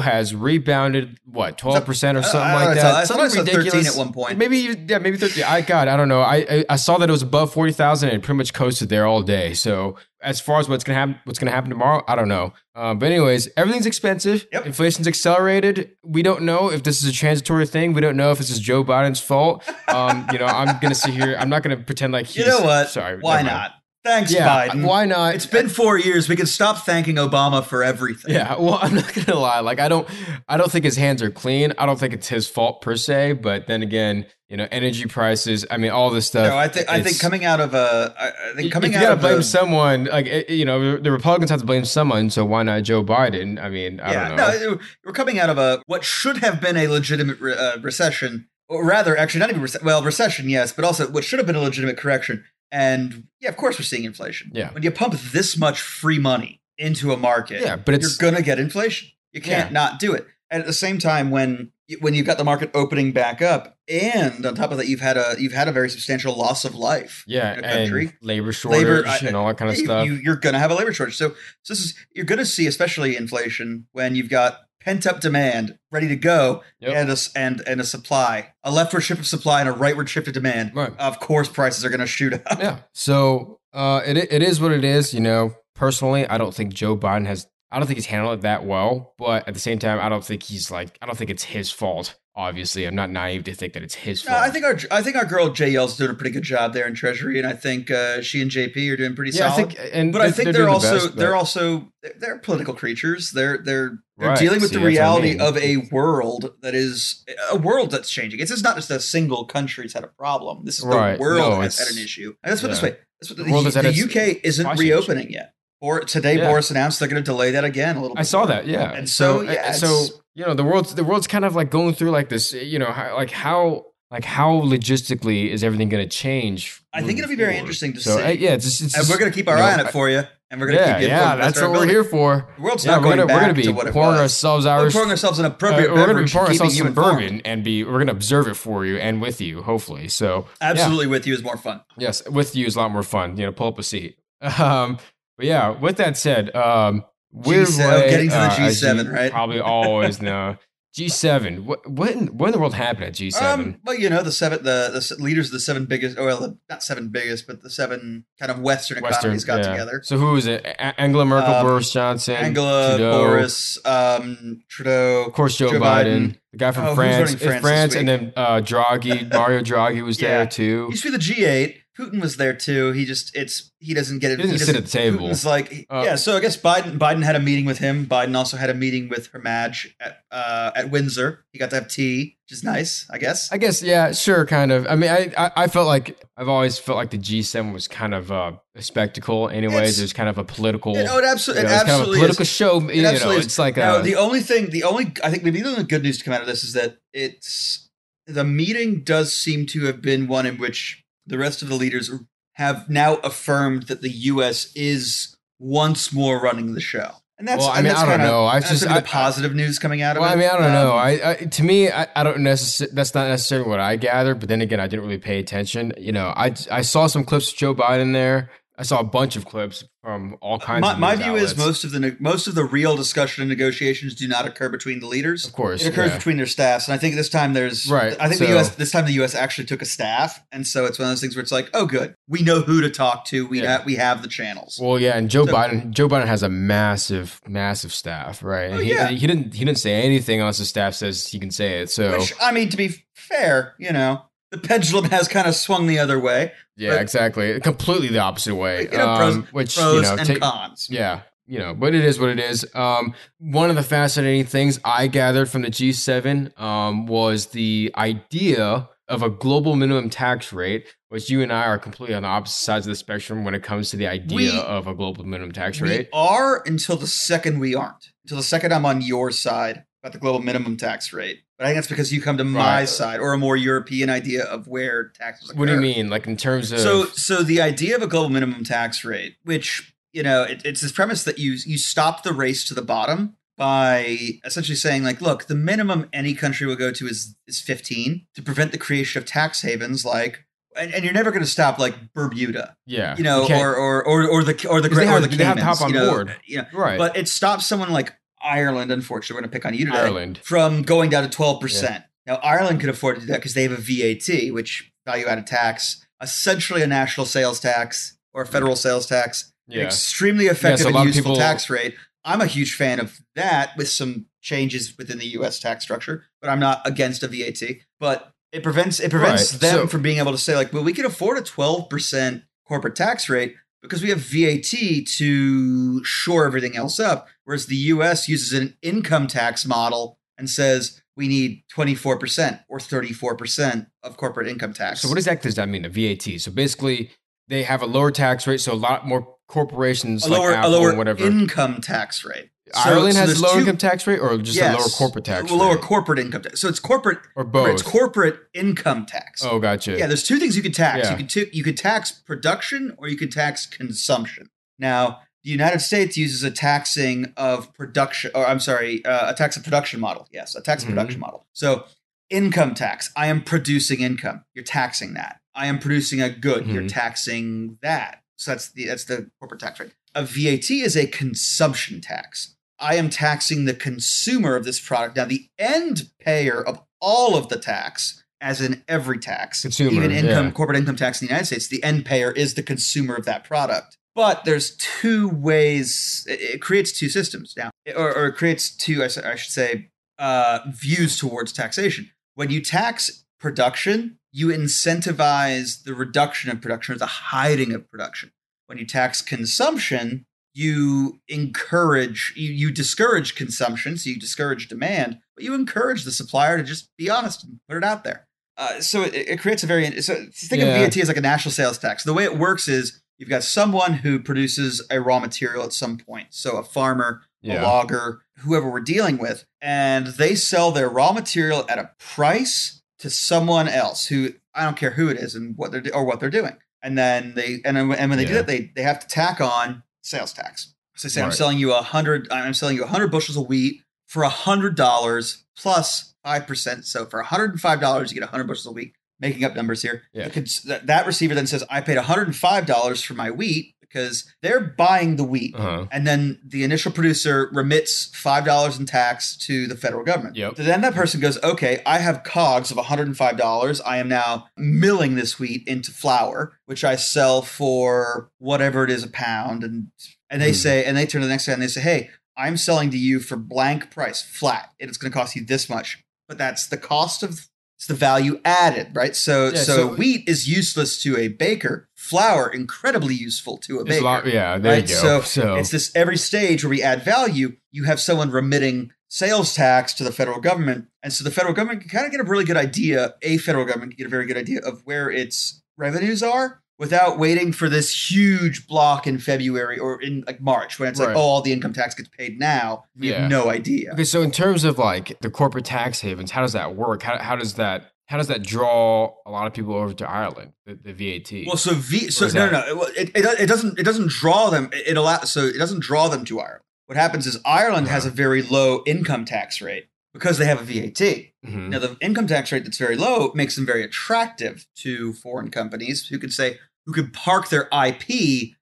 [SPEAKER 1] has rebounded what, 12% or something
[SPEAKER 2] I- I
[SPEAKER 1] like that. Something
[SPEAKER 2] it was at
[SPEAKER 1] ridiculous.
[SPEAKER 2] 13 at one point.
[SPEAKER 1] Maybe yeah, maybe 13. I God, I don't know. I I, I saw that it was above 40,000 and pretty much coasted there all day. So as far as what's going to happen what's going to happen tomorrow, I don't know. Um, but anyways, everything's expensive.
[SPEAKER 2] Yep.
[SPEAKER 1] Inflation's accelerated. We don't know if this is a transitory thing. We don't know if this is Joe Biden's fault. Um, you know, I'm going to sit here. I'm not going to pretend like he's
[SPEAKER 2] You know what?
[SPEAKER 1] Sorry.
[SPEAKER 2] Why not? Thanks,
[SPEAKER 1] Yeah,
[SPEAKER 2] Biden.
[SPEAKER 1] why not?
[SPEAKER 2] It's been four years. We can stop thanking Obama for everything.
[SPEAKER 1] yeah. Well, [laughs] I'm not gonna lie. Like, I don't, I don't think his hands are clean. I don't think it's his fault per se. But then again, you know, energy prices. I mean, all this stuff.
[SPEAKER 2] No, I think I think coming out of a, I think coming
[SPEAKER 1] if
[SPEAKER 2] out
[SPEAKER 1] you gotta blame
[SPEAKER 2] a,
[SPEAKER 1] someone, like you know, the Republicans have to blame someone. So why not Joe Biden? I mean, I
[SPEAKER 2] yeah,
[SPEAKER 1] don't know.
[SPEAKER 2] no, we're coming out of a what should have been a legitimate re- uh, recession, or rather, actually, not even rece- well, recession, yes, but also what should have been a legitimate correction. And yeah, of course, we're seeing inflation.
[SPEAKER 1] Yeah.
[SPEAKER 2] when you pump this much free money into a market,
[SPEAKER 1] yeah, but
[SPEAKER 2] you're
[SPEAKER 1] it's
[SPEAKER 2] gonna get inflation. You can't
[SPEAKER 1] Yeah.
[SPEAKER 2] not do it. And at the same time, when when you've got the market opening back up, and on top of that, you've had a you've had a very substantial loss of life.
[SPEAKER 1] yeah,
[SPEAKER 2] in country.
[SPEAKER 1] labor shortage
[SPEAKER 2] Labor, I-
[SPEAKER 1] and all that kind of
[SPEAKER 2] you,
[SPEAKER 1] stuff.
[SPEAKER 2] You, you're going to have a labor shortage. So, so this is you're going to see, especially inflation, when you've got pent up demand ready to go,
[SPEAKER 1] Yep.
[SPEAKER 2] and a and and a supply, a leftward shift of supply and a rightward shift of demand.
[SPEAKER 1] Right.
[SPEAKER 2] Of course, prices are going to shoot up.
[SPEAKER 1] yeah. So uh, it it is what it is. You know, personally, I don't think Joe Biden has. I don't think he's handled it that well. But at the same time, I don't think he's like. I don't think it's his fault. Obviously, I'm not naive to think that it's his
[SPEAKER 2] No,
[SPEAKER 1] fault.
[SPEAKER 2] I think our I think our girl JL's doing a pretty good job there in Treasury, and I think uh, she and JP are doing pretty
[SPEAKER 1] yeah, I
[SPEAKER 2] solid.
[SPEAKER 1] think, and
[SPEAKER 2] but I think they're,
[SPEAKER 1] doing the
[SPEAKER 2] also
[SPEAKER 1] best,
[SPEAKER 2] they're also they're political creatures. They're they're they're
[SPEAKER 1] Right.
[SPEAKER 2] dealing with
[SPEAKER 1] See,
[SPEAKER 2] the
[SPEAKER 1] that's what I
[SPEAKER 2] reality
[SPEAKER 1] mean.
[SPEAKER 2] of a world that is a world that's changing. It's just not just a single country's had a problem. This is
[SPEAKER 1] Right.
[SPEAKER 2] the world
[SPEAKER 1] No,
[SPEAKER 2] has had an issue. And let's put it this way: that's what the,
[SPEAKER 1] The world has had
[SPEAKER 2] the UK isn't reopening yet. Or today,
[SPEAKER 1] Yeah.
[SPEAKER 2] Boris announced they're going to delay that again a little. bit
[SPEAKER 1] I saw
[SPEAKER 2] more.
[SPEAKER 1] that, yeah.
[SPEAKER 2] And so,
[SPEAKER 1] uh,
[SPEAKER 2] yeah,
[SPEAKER 1] so
[SPEAKER 2] it's-
[SPEAKER 1] you know, the world's the world's kind of like going through like this. You know, how, like how like how logistically is everything going to change?
[SPEAKER 2] I think it'll be very
[SPEAKER 1] forward?
[SPEAKER 2] interesting to
[SPEAKER 1] so,
[SPEAKER 2] see.
[SPEAKER 1] uh, yeah, it's just, it's
[SPEAKER 2] And we're going to keep our
[SPEAKER 1] you know,
[SPEAKER 2] eye on it for you, and we're going to
[SPEAKER 1] yeah,
[SPEAKER 2] keep
[SPEAKER 1] yeah, that's what we're here for.
[SPEAKER 2] The world's
[SPEAKER 1] Yeah,
[SPEAKER 2] not
[SPEAKER 1] we're
[SPEAKER 2] going
[SPEAKER 1] gonna
[SPEAKER 2] back
[SPEAKER 1] we're gonna be
[SPEAKER 2] to what
[SPEAKER 1] pouring
[SPEAKER 2] was.
[SPEAKER 1] ourselves
[SPEAKER 2] We're
[SPEAKER 1] ours.
[SPEAKER 2] pouring ourselves an
[SPEAKER 1] Uh,
[SPEAKER 2] appropriate
[SPEAKER 1] we're gonna be pouring ourselves some bourbon and be we're gonna observe it for you and with you, hopefully. So
[SPEAKER 2] Absolutely, with you is more fun.
[SPEAKER 1] yes, with you is a lot more fun. You know, pull up a seat. [laughs] Um, but yeah, with that said, um, weird
[SPEAKER 2] G7
[SPEAKER 1] way,
[SPEAKER 2] getting to the
[SPEAKER 1] uh,
[SPEAKER 2] G7,
[SPEAKER 1] you
[SPEAKER 2] right?
[SPEAKER 1] Probably always know. [laughs] G7. What what in, what in the world happened at G7?
[SPEAKER 2] Um, well, you know the seven the, the leaders of the seven biggest, or well, the, not seven biggest, but the seven kind of Western, economies got
[SPEAKER 1] yeah.
[SPEAKER 2] together.
[SPEAKER 1] So who is it? A- Angela Merkel,
[SPEAKER 2] Um,
[SPEAKER 1] Boris Johnson,
[SPEAKER 2] Angela,
[SPEAKER 1] Trudeau,
[SPEAKER 2] Boris, um, Trudeau,
[SPEAKER 1] of course Joe,
[SPEAKER 2] Joe
[SPEAKER 1] Biden,
[SPEAKER 2] Biden.
[SPEAKER 1] the guy from
[SPEAKER 2] Oh,
[SPEAKER 1] France,
[SPEAKER 2] France
[SPEAKER 1] France, and then uh, Draghi, Mario Draghi was
[SPEAKER 2] Yeah.
[SPEAKER 1] there too.
[SPEAKER 2] used to be the G8. Putin was there too. He just it's he doesn't get it.
[SPEAKER 1] He doesn't sit at the table.
[SPEAKER 2] Putin's like
[SPEAKER 1] Uh,
[SPEAKER 2] yeah. So I guess Biden Biden had a meeting with him. Biden also had a meeting with Her Madge at uh, at Windsor. He got to have tea, which is nice, I guess.
[SPEAKER 1] I guess, yeah, sure, kind of. I mean, I, I, I felt like I've always felt like the G7 was kind of uh, a spectacle. Anyways,
[SPEAKER 2] It's-
[SPEAKER 1] it was kind of a political.
[SPEAKER 2] It, oh, it absolutely,
[SPEAKER 1] you know,
[SPEAKER 2] it
[SPEAKER 1] it's kind of a political
[SPEAKER 2] is.
[SPEAKER 1] show. You know,
[SPEAKER 2] is.
[SPEAKER 1] it's like
[SPEAKER 2] Now,
[SPEAKER 1] a,
[SPEAKER 2] the only thing, the only, I think maybe the only good news to come out of this is that it's the meeting does seem to have been one in which the rest of the leaders have now affirmed that the U.S. is once more running the show, and that's.
[SPEAKER 1] Well, I mean, I don't
[SPEAKER 2] kinda-
[SPEAKER 1] know. I just-
[SPEAKER 2] maybe the
[SPEAKER 1] I-
[SPEAKER 2] positive news coming out of
[SPEAKER 1] Well,
[SPEAKER 2] it.
[SPEAKER 1] I mean, I don't
[SPEAKER 2] Um,
[SPEAKER 1] know. I, I to me, I, I don't necessarily. That's not necessarily what I gathered. But then again, I didn't really pay attention. You know, I I saw some clips of Joe Biden there. I saw a bunch of clips from all kinds.
[SPEAKER 2] My,
[SPEAKER 1] of
[SPEAKER 2] my view is most of the most of the real discussion and negotiations do not occur between the leaders.
[SPEAKER 1] of course,
[SPEAKER 2] It occurs
[SPEAKER 1] yeah.
[SPEAKER 2] between their staffs, and I think this time there's
[SPEAKER 1] Right,
[SPEAKER 2] I think
[SPEAKER 1] so-
[SPEAKER 2] the U.S. this time the U.S. actually took a staff, and so it's one of those things where it's like, oh, good, we know who to talk to. We
[SPEAKER 1] Yeah.
[SPEAKER 2] ha- we have the channels.
[SPEAKER 1] Well, yeah, and Joe
[SPEAKER 2] So-
[SPEAKER 1] Biden, Joe Biden has a massive, massive staff, right? And
[SPEAKER 2] Oh,
[SPEAKER 1] he,
[SPEAKER 2] yeah.
[SPEAKER 1] he didn't, he didn't say anything unless the staff says he can say it. So,
[SPEAKER 2] Which I mean, to be fair, you know, the pendulum has kind of swung the other way.
[SPEAKER 1] Yeah,
[SPEAKER 2] but-
[SPEAKER 1] exactly, completely the opposite way.
[SPEAKER 2] You know, pros,
[SPEAKER 1] um, which
[SPEAKER 2] pros
[SPEAKER 1] you know,
[SPEAKER 2] and
[SPEAKER 1] take-
[SPEAKER 2] cons.
[SPEAKER 1] yeah, you know, but it is what it is. Um, one of the fascinating things I gathered from the G7 um, was the idea of a global minimum tax rate, which you and I are completely on the opposite sides of the spectrum when it comes to the idea
[SPEAKER 2] We-
[SPEAKER 1] of a global minimum tax
[SPEAKER 2] We
[SPEAKER 1] rate.
[SPEAKER 2] are until the second we aren't. Until the second I'm on your side about the global minimum tax rate. But I think that's because you come to my
[SPEAKER 1] Right.
[SPEAKER 2] side or a more European idea of where taxes.
[SPEAKER 1] What do you mean, like in terms of?
[SPEAKER 2] So, so the idea of a global minimum tax rate, which you know, it, it's this premise that you you stop the race to the bottom by essentially saying, like, look, the minimum any country will go to is is fifteen to prevent the creation of tax havens, like, and, and you're never going to stop like Bermuda,
[SPEAKER 1] yeah,
[SPEAKER 2] you know,
[SPEAKER 1] can't-
[SPEAKER 2] or, or or or the or the
[SPEAKER 1] they
[SPEAKER 2] or the
[SPEAKER 1] they have to hop on
[SPEAKER 2] you know,
[SPEAKER 1] board.
[SPEAKER 2] you know,
[SPEAKER 1] right,
[SPEAKER 2] but it stops someone like Ireland. Unfortunately, we're going to pick on you today
[SPEAKER 1] Ireland.
[SPEAKER 2] from going down to 12%. Now, Ireland could afford to do that because they have a VAT, which value added tax, essentially a national sales tax or a federal sales tax, an
[SPEAKER 1] Yeah,
[SPEAKER 2] extremely effective
[SPEAKER 1] a lot
[SPEAKER 2] and useful
[SPEAKER 1] people-
[SPEAKER 2] tax rate. I'm a huge fan of that with some changes within the US tax structure, but I'm not against a VAT. But it prevents it prevents
[SPEAKER 1] Right,
[SPEAKER 2] them
[SPEAKER 1] so-
[SPEAKER 2] from being able to say, like, well, we can afford a 12% corporate tax rate because we have VAT to shore everything else up. Whereas the US uses an income tax model and says we need 24% or 34% of corporate income tax.
[SPEAKER 1] So what exactly does that mean? A VAT. So basically, they have a lower tax rate, so a lot more corporations
[SPEAKER 2] a
[SPEAKER 1] like
[SPEAKER 2] lower, a lower
[SPEAKER 1] whatever.
[SPEAKER 2] income tax rate. So-
[SPEAKER 1] Ireland
[SPEAKER 2] so
[SPEAKER 1] has a lower
[SPEAKER 2] two-
[SPEAKER 1] income tax rate, or just a lower corporate tax
[SPEAKER 2] a lower
[SPEAKER 1] rate,
[SPEAKER 2] corporate income tax. So it's corporate,
[SPEAKER 1] or both.
[SPEAKER 2] it's corporate income tax.
[SPEAKER 1] oh, gotcha.
[SPEAKER 2] Yeah, there's two things you could tax.
[SPEAKER 1] Yeah.
[SPEAKER 2] You could t- you could tax production or you could tax consumption. Now, the United States uses a taxing of production, or I'm sorry, uh, a tax of production model. Yes, a tax of
[SPEAKER 1] Mhm.
[SPEAKER 2] production model. So, income tax. I am producing income. You're taxing that. I am producing a good. You're
[SPEAKER 1] Mhm.
[SPEAKER 2] taxing that. So that's the that's the corporate tax rate. A VAT is a consumption tax. I am taxing the consumer of this product. Now, the end payer of all of the tax, as in every tax,
[SPEAKER 1] Consumer,
[SPEAKER 2] even income,
[SPEAKER 1] yeah.
[SPEAKER 2] corporate income tax in the United States, the end payer is the consumer of that product. But there's two ways, it, creates two systems now, or, or it creates two, I should say, uh, views towards taxation. When you tax production, you incentivize the reduction of production or the hiding of production. When you tax consumption, you encourage, you, you discourage consumption, so you discourage demand, but you encourage the supplier to just be honest and put it out there. Uh, so it, it creates a very so think
[SPEAKER 1] Yeah.
[SPEAKER 2] of VAT as like a national sales tax. The way it works is you've got someone who produces a raw material at some point, so a farmer,
[SPEAKER 1] Yeah.
[SPEAKER 2] a logger, whoever we're dealing with, and they sell their raw material at a price to someone else who I don't care who it is and what they're or what they're doing, and then they and, and when they do
[SPEAKER 1] Yeah.
[SPEAKER 2] that, they they have to tack on sales tax. So say I'm selling you a hundred, I'm selling you a hundred bushels of wheat for a hundred dollars plus five percent. So for a hundred and five dollars, you get a hundred bushels of wheat. Making up numbers here.
[SPEAKER 1] Yeah.
[SPEAKER 2] Cons- that, that receiver then says, "I paid one hundred and five dollars for my wheat." Because they're buying the wheat.
[SPEAKER 1] Uh-huh.
[SPEAKER 2] And then the initial producer remits $5 in tax to the federal government.
[SPEAKER 1] Yep.
[SPEAKER 2] So then that person goes, okay, I have COGS of $105. I am now milling this wheat into flour, which I sell for whatever it is a pound. And and they
[SPEAKER 1] Hmm.
[SPEAKER 2] say, and they turn to the next guy and they say, hey, I'm selling to you for blank price, flat. And it's going to cost you this much. But that's the cost of it's the value added, right? So
[SPEAKER 1] Yeah,
[SPEAKER 2] so,
[SPEAKER 1] so-
[SPEAKER 2] wheat is useless to a baker. Flour incredibly useful to a baker.
[SPEAKER 1] lot, yeah, there
[SPEAKER 2] right?
[SPEAKER 1] you go.
[SPEAKER 2] So,
[SPEAKER 1] So,
[SPEAKER 2] it's this every stage where we add value, you have someone remitting sales tax to the federal government. And so the federal government can kind of get a really good idea, a federal government can get a very good idea of where its revenues are without waiting for this huge block in February or in like March when it's like, oh, all the income tax gets paid now. We
[SPEAKER 1] Yeah.
[SPEAKER 2] have no idea.
[SPEAKER 1] okay, so in terms of like the corporate tax havens, how does that work? How, how does that how does that draw a lot of people over to Ireland, the, the VAT?
[SPEAKER 2] Well, so V, so no, no, no, it, it, it doesn't it doesn't draw them. It, it allow so it doesn't draw them to Ireland. What happens is Ireland has a very low income tax rate because they have a VAT.
[SPEAKER 1] Mhm.
[SPEAKER 2] Now, the income tax rate that's very low makes them very attractive to foreign companies who could say, who could park their IP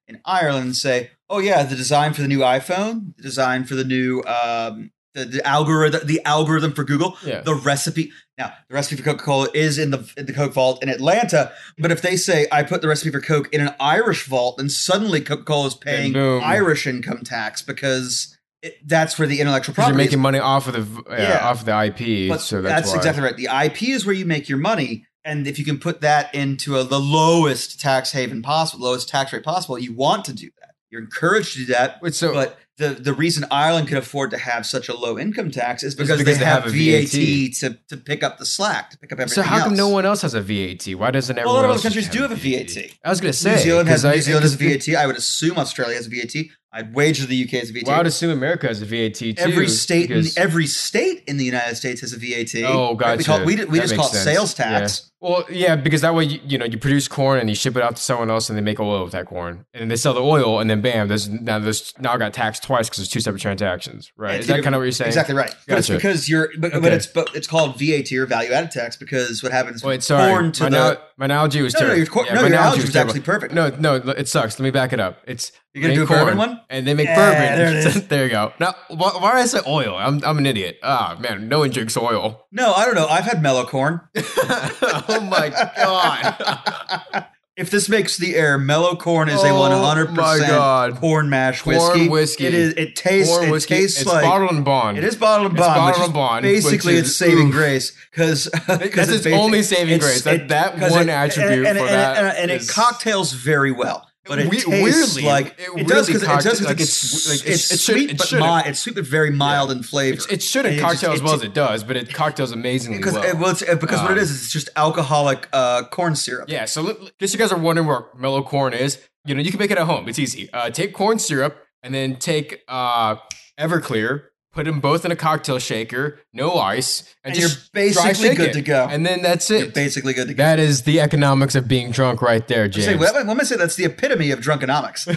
[SPEAKER 2] in Ireland and say, oh, yeah, the design for the new iPhone, the design for the new, um, the, the algorithm, the algorithm for Google,
[SPEAKER 1] yeah.
[SPEAKER 2] the recipe. Now, the recipe for Coca Cola is in the in the Coke vault in Atlanta, but if they say I put the recipe for Coke in an Irish vault, then suddenly Coca Cola is paying. Irish income tax because it, that's where the intellectual
[SPEAKER 1] Because you're
[SPEAKER 2] property is.
[SPEAKER 1] making money off of the yeah,
[SPEAKER 2] Yeah.
[SPEAKER 1] off the IP,
[SPEAKER 2] But
[SPEAKER 1] so that's, why.
[SPEAKER 2] exactly right. The IP is where you make your money, and if you can put that into a, the lowest tax haven possible, lowest tax rate possible, you want to do that. You're encouraged to do that.
[SPEAKER 1] Wait, so
[SPEAKER 2] But the, the reason Ireland can afford to have such a low income tax is because,
[SPEAKER 1] because
[SPEAKER 2] they,
[SPEAKER 1] they
[SPEAKER 2] have,
[SPEAKER 1] have a VAT.
[SPEAKER 2] VAT, to, to pick up the slack, to pick up everything.
[SPEAKER 1] so how come
[SPEAKER 2] else.
[SPEAKER 1] no one else has a VAT? Why doesn't
[SPEAKER 2] Well, a lot of other countries do have a VAT.
[SPEAKER 1] I was gonna say
[SPEAKER 2] New Zealand has
[SPEAKER 1] I-
[SPEAKER 2] New Zealand has a VAT. I would assume Australia has a VAT. I'd wager the UK has a VAT.
[SPEAKER 1] Well, I would assume America has a VAT too.
[SPEAKER 2] every state, in,
[SPEAKER 1] because-
[SPEAKER 2] every state in the United States has a VAT.
[SPEAKER 1] Oh, gotcha.
[SPEAKER 2] We, call, we, we just call it
[SPEAKER 1] sense.
[SPEAKER 2] sales tax.
[SPEAKER 1] Well, yeah, because that way you, you know you produce corn and you ship it out to someone else and they make oil with that corn and they sell the oil and then bam, there's now there's now got taxed twice because there's two separate transactions, right?
[SPEAKER 2] It's
[SPEAKER 1] Is that kind of what you're saying?
[SPEAKER 2] Exactly right. But it's because you're, but, but it's but it's called VAT or value added tax because what happens?
[SPEAKER 1] Wait, sorry.
[SPEAKER 2] Corn to
[SPEAKER 1] my,
[SPEAKER 2] the
[SPEAKER 1] my analogy was
[SPEAKER 2] no, no,
[SPEAKER 1] terrible.
[SPEAKER 2] your, cor-
[SPEAKER 1] Yeah,
[SPEAKER 2] no,
[SPEAKER 1] my
[SPEAKER 2] your
[SPEAKER 1] analogy
[SPEAKER 2] analogy was actually perfect.
[SPEAKER 1] No, no, it sucks. Let me back it up. It's
[SPEAKER 2] You're gonna do a
[SPEAKER 1] make
[SPEAKER 2] bourbon
[SPEAKER 1] corn,
[SPEAKER 2] one?
[SPEAKER 1] And they make
[SPEAKER 2] Yeah,
[SPEAKER 1] bourbon.
[SPEAKER 2] there it is. [laughs]
[SPEAKER 1] there you go. Now, why, why did I say oil? I'm I'm an idiot. Ah, man, no one drinks oil.
[SPEAKER 2] no, I don't know. I've had mellow corn. [laughs]
[SPEAKER 1] oh my god. [laughs]
[SPEAKER 2] if this makes the air, mellow corn is a
[SPEAKER 1] Oh
[SPEAKER 2] one hundred percent corn mash
[SPEAKER 1] Corn
[SPEAKER 2] whiskey.
[SPEAKER 1] whiskey.
[SPEAKER 2] It is. It tastes.
[SPEAKER 1] Corn
[SPEAKER 2] it
[SPEAKER 1] whiskey.
[SPEAKER 2] tastes
[SPEAKER 1] it's
[SPEAKER 2] like.
[SPEAKER 1] bottled and bond.
[SPEAKER 2] it is bottled and bond,
[SPEAKER 1] bottled and bond,
[SPEAKER 2] basically
[SPEAKER 1] which
[SPEAKER 2] it's saving
[SPEAKER 1] oof.
[SPEAKER 2] grace because
[SPEAKER 1] That's its only saving grace. That- that one attribute
[SPEAKER 2] and,
[SPEAKER 1] for
[SPEAKER 2] and,
[SPEAKER 1] that
[SPEAKER 2] and, and
[SPEAKER 1] is-
[SPEAKER 2] it cocktails very well. But it
[SPEAKER 1] We-
[SPEAKER 2] tastes
[SPEAKER 1] weirdly,
[SPEAKER 2] like
[SPEAKER 1] it
[SPEAKER 2] it, does because it does
[SPEAKER 1] cocktail- like
[SPEAKER 2] it's,
[SPEAKER 1] it's- like,
[SPEAKER 2] it's,
[SPEAKER 1] it- it
[SPEAKER 2] sweet but mild. It's sweet but very mild in flavor.
[SPEAKER 1] It, it shouldn't
[SPEAKER 2] And it just-
[SPEAKER 1] cocktail as well as it does, but it cocktails amazingly
[SPEAKER 2] because
[SPEAKER 1] well.
[SPEAKER 2] it, well, it's, because what it
[SPEAKER 1] Um,
[SPEAKER 2] is is it's just alcoholic uh, corn syrup.
[SPEAKER 1] Yeah, so in case you guys are wondering where mellow corn is, you know, you can make it at home. It's easy. Uh, take corn syrup and then take uh, Everclear, put them both in a cocktail shaker, no ice, and,
[SPEAKER 2] And you're basically good
[SPEAKER 1] it.
[SPEAKER 2] to go.
[SPEAKER 1] And then that's
[SPEAKER 2] You're
[SPEAKER 1] it.
[SPEAKER 2] basically good to go.
[SPEAKER 1] That is the economics of being drunk right there, James.
[SPEAKER 2] Say, well, let me say that's the epitome of drunkenomics.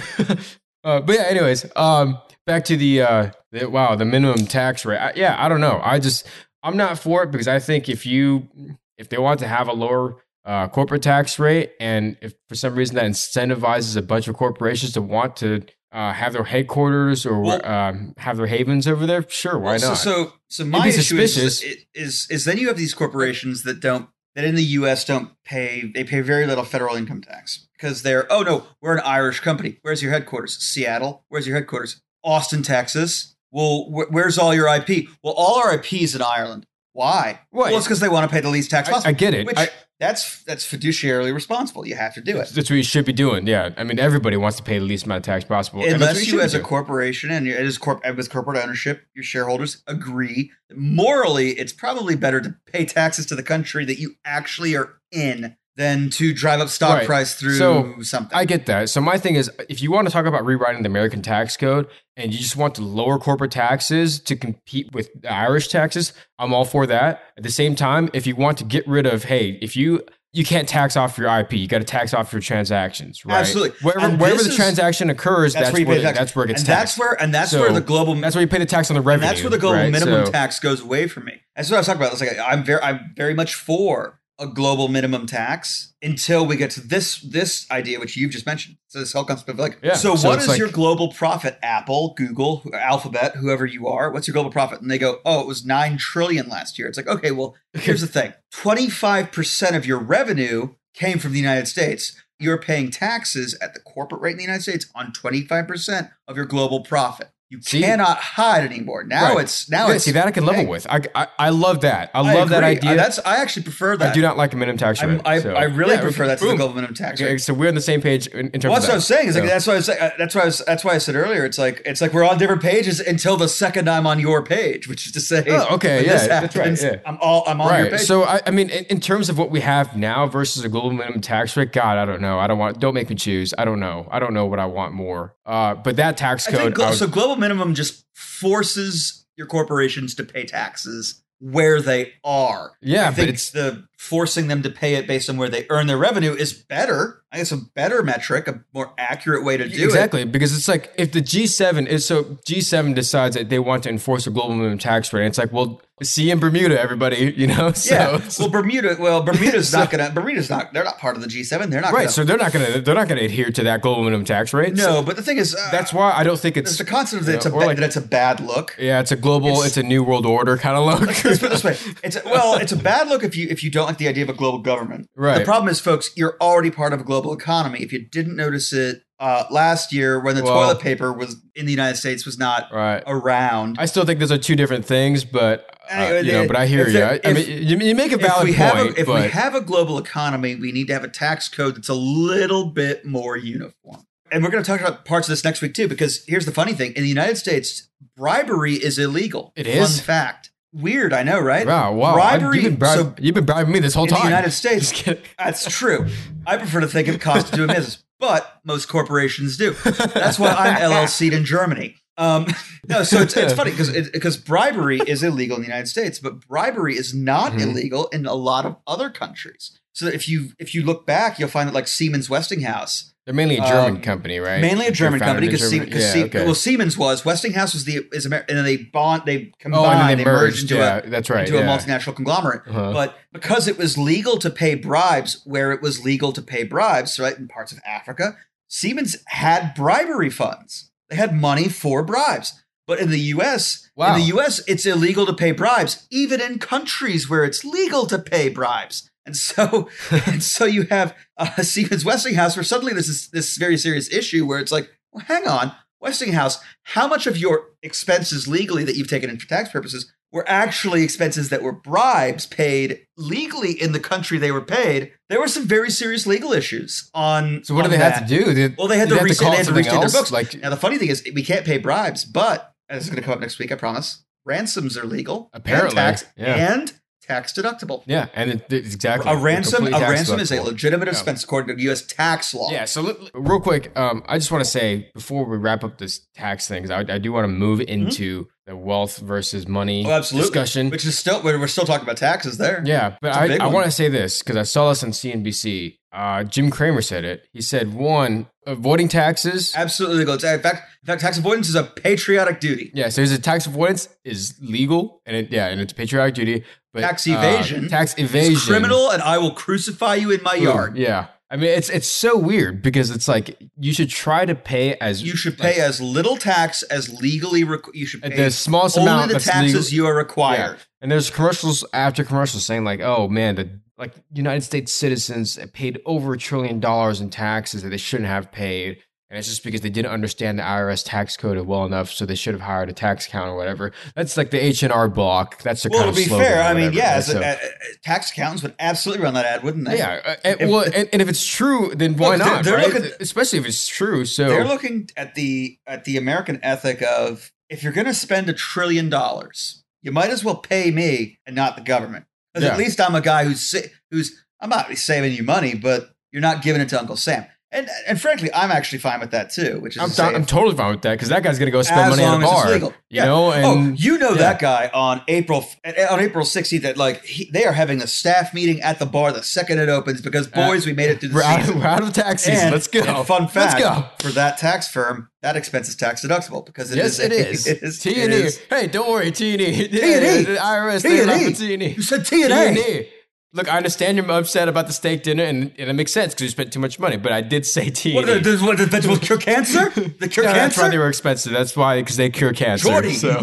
[SPEAKER 2] [laughs]
[SPEAKER 1] uh, but yeah, anyways, um, back to the, uh, the wow, the minimum tax rate. I, yeah, I don't know. I just I'm not for it because I think if you if they want to have a lower uh, corporate tax rate, and if for some reason that incentivizes a bunch of corporations to want to uh, have their headquarters or
[SPEAKER 2] Well-
[SPEAKER 1] um, have their havens over there, sure, why
[SPEAKER 2] Well,
[SPEAKER 1] not?
[SPEAKER 2] So, so, so my issue is, is is is then you have these corporations that don't that in the U.S. don't pay they pay very little federal income tax because they're oh no we're an Irish company. Where's your headquarters? Seattle. Where's your headquarters? Austin, Texas. Well, wh- where's all your IP? Well, all our IP is in Ireland.
[SPEAKER 1] Why?
[SPEAKER 2] Well, it's because they want to pay the least tax possible.
[SPEAKER 1] I get it.
[SPEAKER 2] Which
[SPEAKER 1] I,
[SPEAKER 2] that's that's fiduciarily responsible. You have to do it.
[SPEAKER 1] that's what you should be doing. Yeah, I mean, everybody wants to pay the least amount of tax possible. and that's what
[SPEAKER 2] Unless you, as a corporation and you- as corp with corporate ownership, your shareholders agree. Morally, it's probably better to pay taxes to the country that you actually are in than to drive up stock
[SPEAKER 1] Right.
[SPEAKER 2] price through
[SPEAKER 1] So,
[SPEAKER 2] something.
[SPEAKER 1] I get that. So my thing is, if you want to talk about rewriting the American tax code and you just want to lower corporate taxes to compete with the Irish taxes, I'm all for that. At the same time, if you want to get rid of, hey, if you you can't tax off your IP, you got to tax off your transactions, right?
[SPEAKER 2] Absolutely.
[SPEAKER 1] Wherever, wherever the
[SPEAKER 2] is-
[SPEAKER 1] transaction occurs, that's,
[SPEAKER 2] that's, where you
[SPEAKER 1] where
[SPEAKER 2] tax.
[SPEAKER 1] that's where it gets
[SPEAKER 2] and
[SPEAKER 1] taxed.
[SPEAKER 2] that's where and that's
[SPEAKER 1] So,
[SPEAKER 2] where the global
[SPEAKER 1] that's where you pay the tax on the
[SPEAKER 2] and
[SPEAKER 1] revenue.
[SPEAKER 2] that's where the global
[SPEAKER 1] right?
[SPEAKER 2] minimum
[SPEAKER 1] So-
[SPEAKER 2] tax goes away from me. That's what I was talking about. It's like I'm very I'm very much for a global minimum tax until we get to this this idea, which you've just mentioned. So this whole concept of like,
[SPEAKER 1] Yeah,
[SPEAKER 2] so,
[SPEAKER 1] so
[SPEAKER 2] what is
[SPEAKER 1] like-
[SPEAKER 2] your global profit? Apple, Google, Alphabet, whoever you are, what's your global profit? And they go, oh, it was nine trillion last year. It's like, okay, well, [laughs] here's the thing: twenty five percent of your revenue came from the United States. You're paying taxes at the corporate rate in the United States on twenty five percent of your global profit. You
[SPEAKER 1] See?
[SPEAKER 2] cannot hide anymore. Now
[SPEAKER 1] Right.
[SPEAKER 2] it's now
[SPEAKER 1] Yeah,
[SPEAKER 2] it's
[SPEAKER 1] see that I can level with. I, I I love that. I love that idea.
[SPEAKER 2] Uh, that's I actually prefer that.
[SPEAKER 1] I do not like a minimum tax rate.
[SPEAKER 2] I,
[SPEAKER 1] so-
[SPEAKER 2] I really
[SPEAKER 1] Yeah,
[SPEAKER 2] prefer that to the global minimum tax
[SPEAKER 1] Okay,
[SPEAKER 2] rate.
[SPEAKER 1] so we're on the same page in, in terms
[SPEAKER 2] Well,
[SPEAKER 1] of
[SPEAKER 2] that's
[SPEAKER 1] that.
[SPEAKER 2] what I was saying. Is like
[SPEAKER 1] So-
[SPEAKER 2] that's why I was, uh, that's why I was, that's why I said earlier. It's like it's like we're on different pages until the second I'm on your page, which is to say,
[SPEAKER 1] Oh, okay, yeah,
[SPEAKER 2] this
[SPEAKER 1] that's right, yeah.
[SPEAKER 2] I'm all I'm on your page.
[SPEAKER 1] So I, I mean, in, in terms of what we have now versus a global minimum tax rate, God, I don't know. I don't want. Don't make me choose. I don't know. I don't know what I want more. Uh, but that tax
[SPEAKER 2] I
[SPEAKER 1] code.
[SPEAKER 2] think
[SPEAKER 1] I would-
[SPEAKER 2] so. Global minimum just forces your corporations to pay taxes where they are.
[SPEAKER 1] yeah, but it's
[SPEAKER 2] the forcing them to pay it based on where they earn their revenue is better. I guess a better metric, a more accurate way to do it.
[SPEAKER 1] exactly because it's like if the G7 is so G7 decides that they want to enforce a global minimum tax rate, it's like, well, see in Bermuda, everybody, [laughs] you know. So,
[SPEAKER 2] Yeah. Well, Bermuda. Well, Bermuda's [laughs] not gonna. Bermuda's not. They're not part of the G7. They're not.
[SPEAKER 1] right.
[SPEAKER 2] Gonna,
[SPEAKER 1] So they're not gonna they're not gonna adhere to that global minimum tax rate. So
[SPEAKER 2] no, but the thing is, uh,
[SPEAKER 1] that's why I don't think
[SPEAKER 2] there's
[SPEAKER 1] it's
[SPEAKER 2] the concept that it's a
[SPEAKER 1] like-
[SPEAKER 2] that it's a bad look.
[SPEAKER 1] yeah, it's a global,
[SPEAKER 2] It's-
[SPEAKER 1] it's, a new world order kind of look.
[SPEAKER 2] Let's put it this way: it's a, well, it's a bad look if you if you don't like the idea of a global government.
[SPEAKER 1] Right.
[SPEAKER 2] The problem is, folks, you're already part of a global economy. If you didn't notice it uh, last year, when the
[SPEAKER 1] Well-
[SPEAKER 2] toilet paper was in the United States was not
[SPEAKER 1] right.
[SPEAKER 2] around.
[SPEAKER 1] I still think those are two different things, but uh,
[SPEAKER 2] Anyway,
[SPEAKER 1] you know, but I hear you.
[SPEAKER 2] there-
[SPEAKER 1] I, I mean, you, make a
[SPEAKER 2] if
[SPEAKER 1] valid
[SPEAKER 2] we
[SPEAKER 1] point,
[SPEAKER 2] have a, if
[SPEAKER 1] but
[SPEAKER 2] we have a global economy, we need to have a tax code that's a little bit more uniform. And we're going to talk about parts of this next week too, because here's the funny thing: in the United States, bribery is illegal.
[SPEAKER 1] It is Fun
[SPEAKER 2] fact. Weird, I know, right?
[SPEAKER 1] wow, wow,
[SPEAKER 2] bribery.
[SPEAKER 1] you've, been brib-
[SPEAKER 2] so
[SPEAKER 1] you've been bribing me this whole
[SPEAKER 2] in the
[SPEAKER 1] time.
[SPEAKER 2] United [laughs] States, that's true. I prefer to think of cost to do business, but most corporations do. That's why I'm LLC'd in Germany. Um, [laughs] no, so it's, it's funny because because bribery is illegal in the United States, but bribery is not
[SPEAKER 1] Mhm.
[SPEAKER 2] illegal in a lot of other countries. So if you if you look back, you'll find that like Siemens Westinghouse,
[SPEAKER 1] They're mainly a German
[SPEAKER 2] Um,
[SPEAKER 1] company, right?
[SPEAKER 2] mainly a German company because Siemens,
[SPEAKER 1] yeah, okay.
[SPEAKER 2] well Siemens was Westinghouse was the is Amer- and then they bond they
[SPEAKER 1] oh,
[SPEAKER 2] combined
[SPEAKER 1] and then
[SPEAKER 2] they
[SPEAKER 1] they
[SPEAKER 2] merged
[SPEAKER 1] merged.
[SPEAKER 2] into
[SPEAKER 1] Yeah,
[SPEAKER 2] a
[SPEAKER 1] that's right.
[SPEAKER 2] into
[SPEAKER 1] yeah.
[SPEAKER 2] a multinational conglomerate.
[SPEAKER 1] Uh-huh.
[SPEAKER 2] But because it was legal to pay bribes where it was legal to pay bribes, right, in parts of Africa, Siemens had bribery funds. They had money for bribes. But in the US,
[SPEAKER 1] Wow.
[SPEAKER 2] in the US, it's illegal to pay bribes, even in countries where it's legal to pay bribes. And so, [laughs] and so you have uh, Siemens Westinghouse, where suddenly there's this, this very serious issue where it's like, well, hang on, Westinghouse, how much of your expenses legally that you've taken in for tax purposes were actually expenses that were bribes paid legally in the country they were paid? There were some very serious legal issues on.
[SPEAKER 1] so what do they
[SPEAKER 2] that.
[SPEAKER 1] have to do? They,
[SPEAKER 2] Well, they had to, restate, they had to restate their books.
[SPEAKER 1] Like
[SPEAKER 2] Now, the funny thing is, we can't pay bribes, but and this is going to come up next week, I promise. Ransoms are legal, and
[SPEAKER 1] Apparently,
[SPEAKER 2] tax
[SPEAKER 1] yeah.
[SPEAKER 2] and tax deductible.
[SPEAKER 1] yeah, and it, it's exactly
[SPEAKER 2] A ransom, a ransom is a legitimate
[SPEAKER 1] Yeah.
[SPEAKER 2] expense according to U.S. tax law.
[SPEAKER 1] Yeah. So let- real quick, um, I just want to say before we wrap up this tax thing, 'cause I, I do want to move into the wealth versus money.
[SPEAKER 2] Oh,
[SPEAKER 1] discussion.
[SPEAKER 2] Which is still we're still talking about taxes there.
[SPEAKER 1] Yeah, but I, I want to say this because I saw this on CNBC. Uh, Jim Cramer said it. He said, one, avoiding taxes.
[SPEAKER 2] absolutely legal. In fact, in fact, tax avoidance is a patriotic duty.
[SPEAKER 1] Yeah, so there's a tax avoidance is legal, and it, yeah, and it's patriotic duty. But
[SPEAKER 2] Tax
[SPEAKER 1] uh,
[SPEAKER 2] evasion
[SPEAKER 1] tax evasion,
[SPEAKER 2] criminal, and I will crucify you in my
[SPEAKER 1] Boom.
[SPEAKER 2] yard.
[SPEAKER 1] Yeah, I mean it's it's so weird because it's like you should try to pay as
[SPEAKER 2] You should
[SPEAKER 1] like,
[SPEAKER 2] pay as little tax as legally. Requ- you should pay
[SPEAKER 1] the smallest
[SPEAKER 2] only
[SPEAKER 1] amount
[SPEAKER 2] the taxes
[SPEAKER 1] legal.
[SPEAKER 2] you are required.
[SPEAKER 1] And there's commercials after commercials saying like, oh man, the like United States citizens paid over a trillion dollars in taxes that they shouldn't have paid. And it's just because they didn't understand the IRS tax code well enough, so they should have hired a tax accountant or whatever. That's like the H and R block. That's the
[SPEAKER 2] Well,
[SPEAKER 1] kind
[SPEAKER 2] to be fair, I mean, yeah,
[SPEAKER 1] right?
[SPEAKER 2] as a,
[SPEAKER 1] So-
[SPEAKER 2] uh, uh, tax accountants would absolutely run that ad, wouldn't they?
[SPEAKER 1] yeah. uh, and,
[SPEAKER 2] If-
[SPEAKER 1] well, and, and if it's true, then why
[SPEAKER 2] Look,
[SPEAKER 1] not?
[SPEAKER 2] they're
[SPEAKER 1] right?
[SPEAKER 2] looking-
[SPEAKER 1] Especially if it's true. So
[SPEAKER 2] They're looking at the at the American ethic of if you're going to spend a trillion dollars, you might as well pay me and not the government. Because
[SPEAKER 1] Yeah.
[SPEAKER 2] at least I'm a guy who's who's I'm not saving you money, but you're not giving it to Uncle Sam. And and frankly, I'm actually fine with that too. Which is
[SPEAKER 1] I'm,
[SPEAKER 2] to
[SPEAKER 1] I'm totally fine with that because that guy's gonna go spend money at
[SPEAKER 2] long
[SPEAKER 1] a
[SPEAKER 2] as
[SPEAKER 1] bar.
[SPEAKER 2] legal.
[SPEAKER 1] You
[SPEAKER 2] Yeah.
[SPEAKER 1] know,
[SPEAKER 2] oh,
[SPEAKER 1] and
[SPEAKER 2] you know
[SPEAKER 1] yeah.
[SPEAKER 2] that guy on April on April 16th that like he, they are having a staff meeting at the bar the second it opens because
[SPEAKER 1] Uh,
[SPEAKER 2] boys, we made it through the
[SPEAKER 1] we're out,
[SPEAKER 2] season.
[SPEAKER 1] we're out of tax season.
[SPEAKER 2] And-
[SPEAKER 1] Let's go.
[SPEAKER 2] and fun fact
[SPEAKER 1] Let's go.
[SPEAKER 2] for that tax firm, that expense is tax deductible because it
[SPEAKER 1] yes,
[SPEAKER 2] is.
[SPEAKER 1] it is. [laughs]
[SPEAKER 2] It is.
[SPEAKER 1] T and E. Hey, don't worry, T and E.
[SPEAKER 2] T&E. [laughs]
[SPEAKER 1] The IRS they
[SPEAKER 2] T&E.
[SPEAKER 1] love T and E.
[SPEAKER 2] You said T and A.
[SPEAKER 1] Look, I understand you're upset about the steak dinner, and, and it makes sense because you spent too much money. But I did say to you,
[SPEAKER 2] What, the, the, what, the vegetables cure cancer? The cure [laughs]
[SPEAKER 1] yeah, that's
[SPEAKER 2] cancer?
[SPEAKER 1] why they were expensive. That's why because they cure cancer.
[SPEAKER 2] Jordy.
[SPEAKER 1] so. [laughs]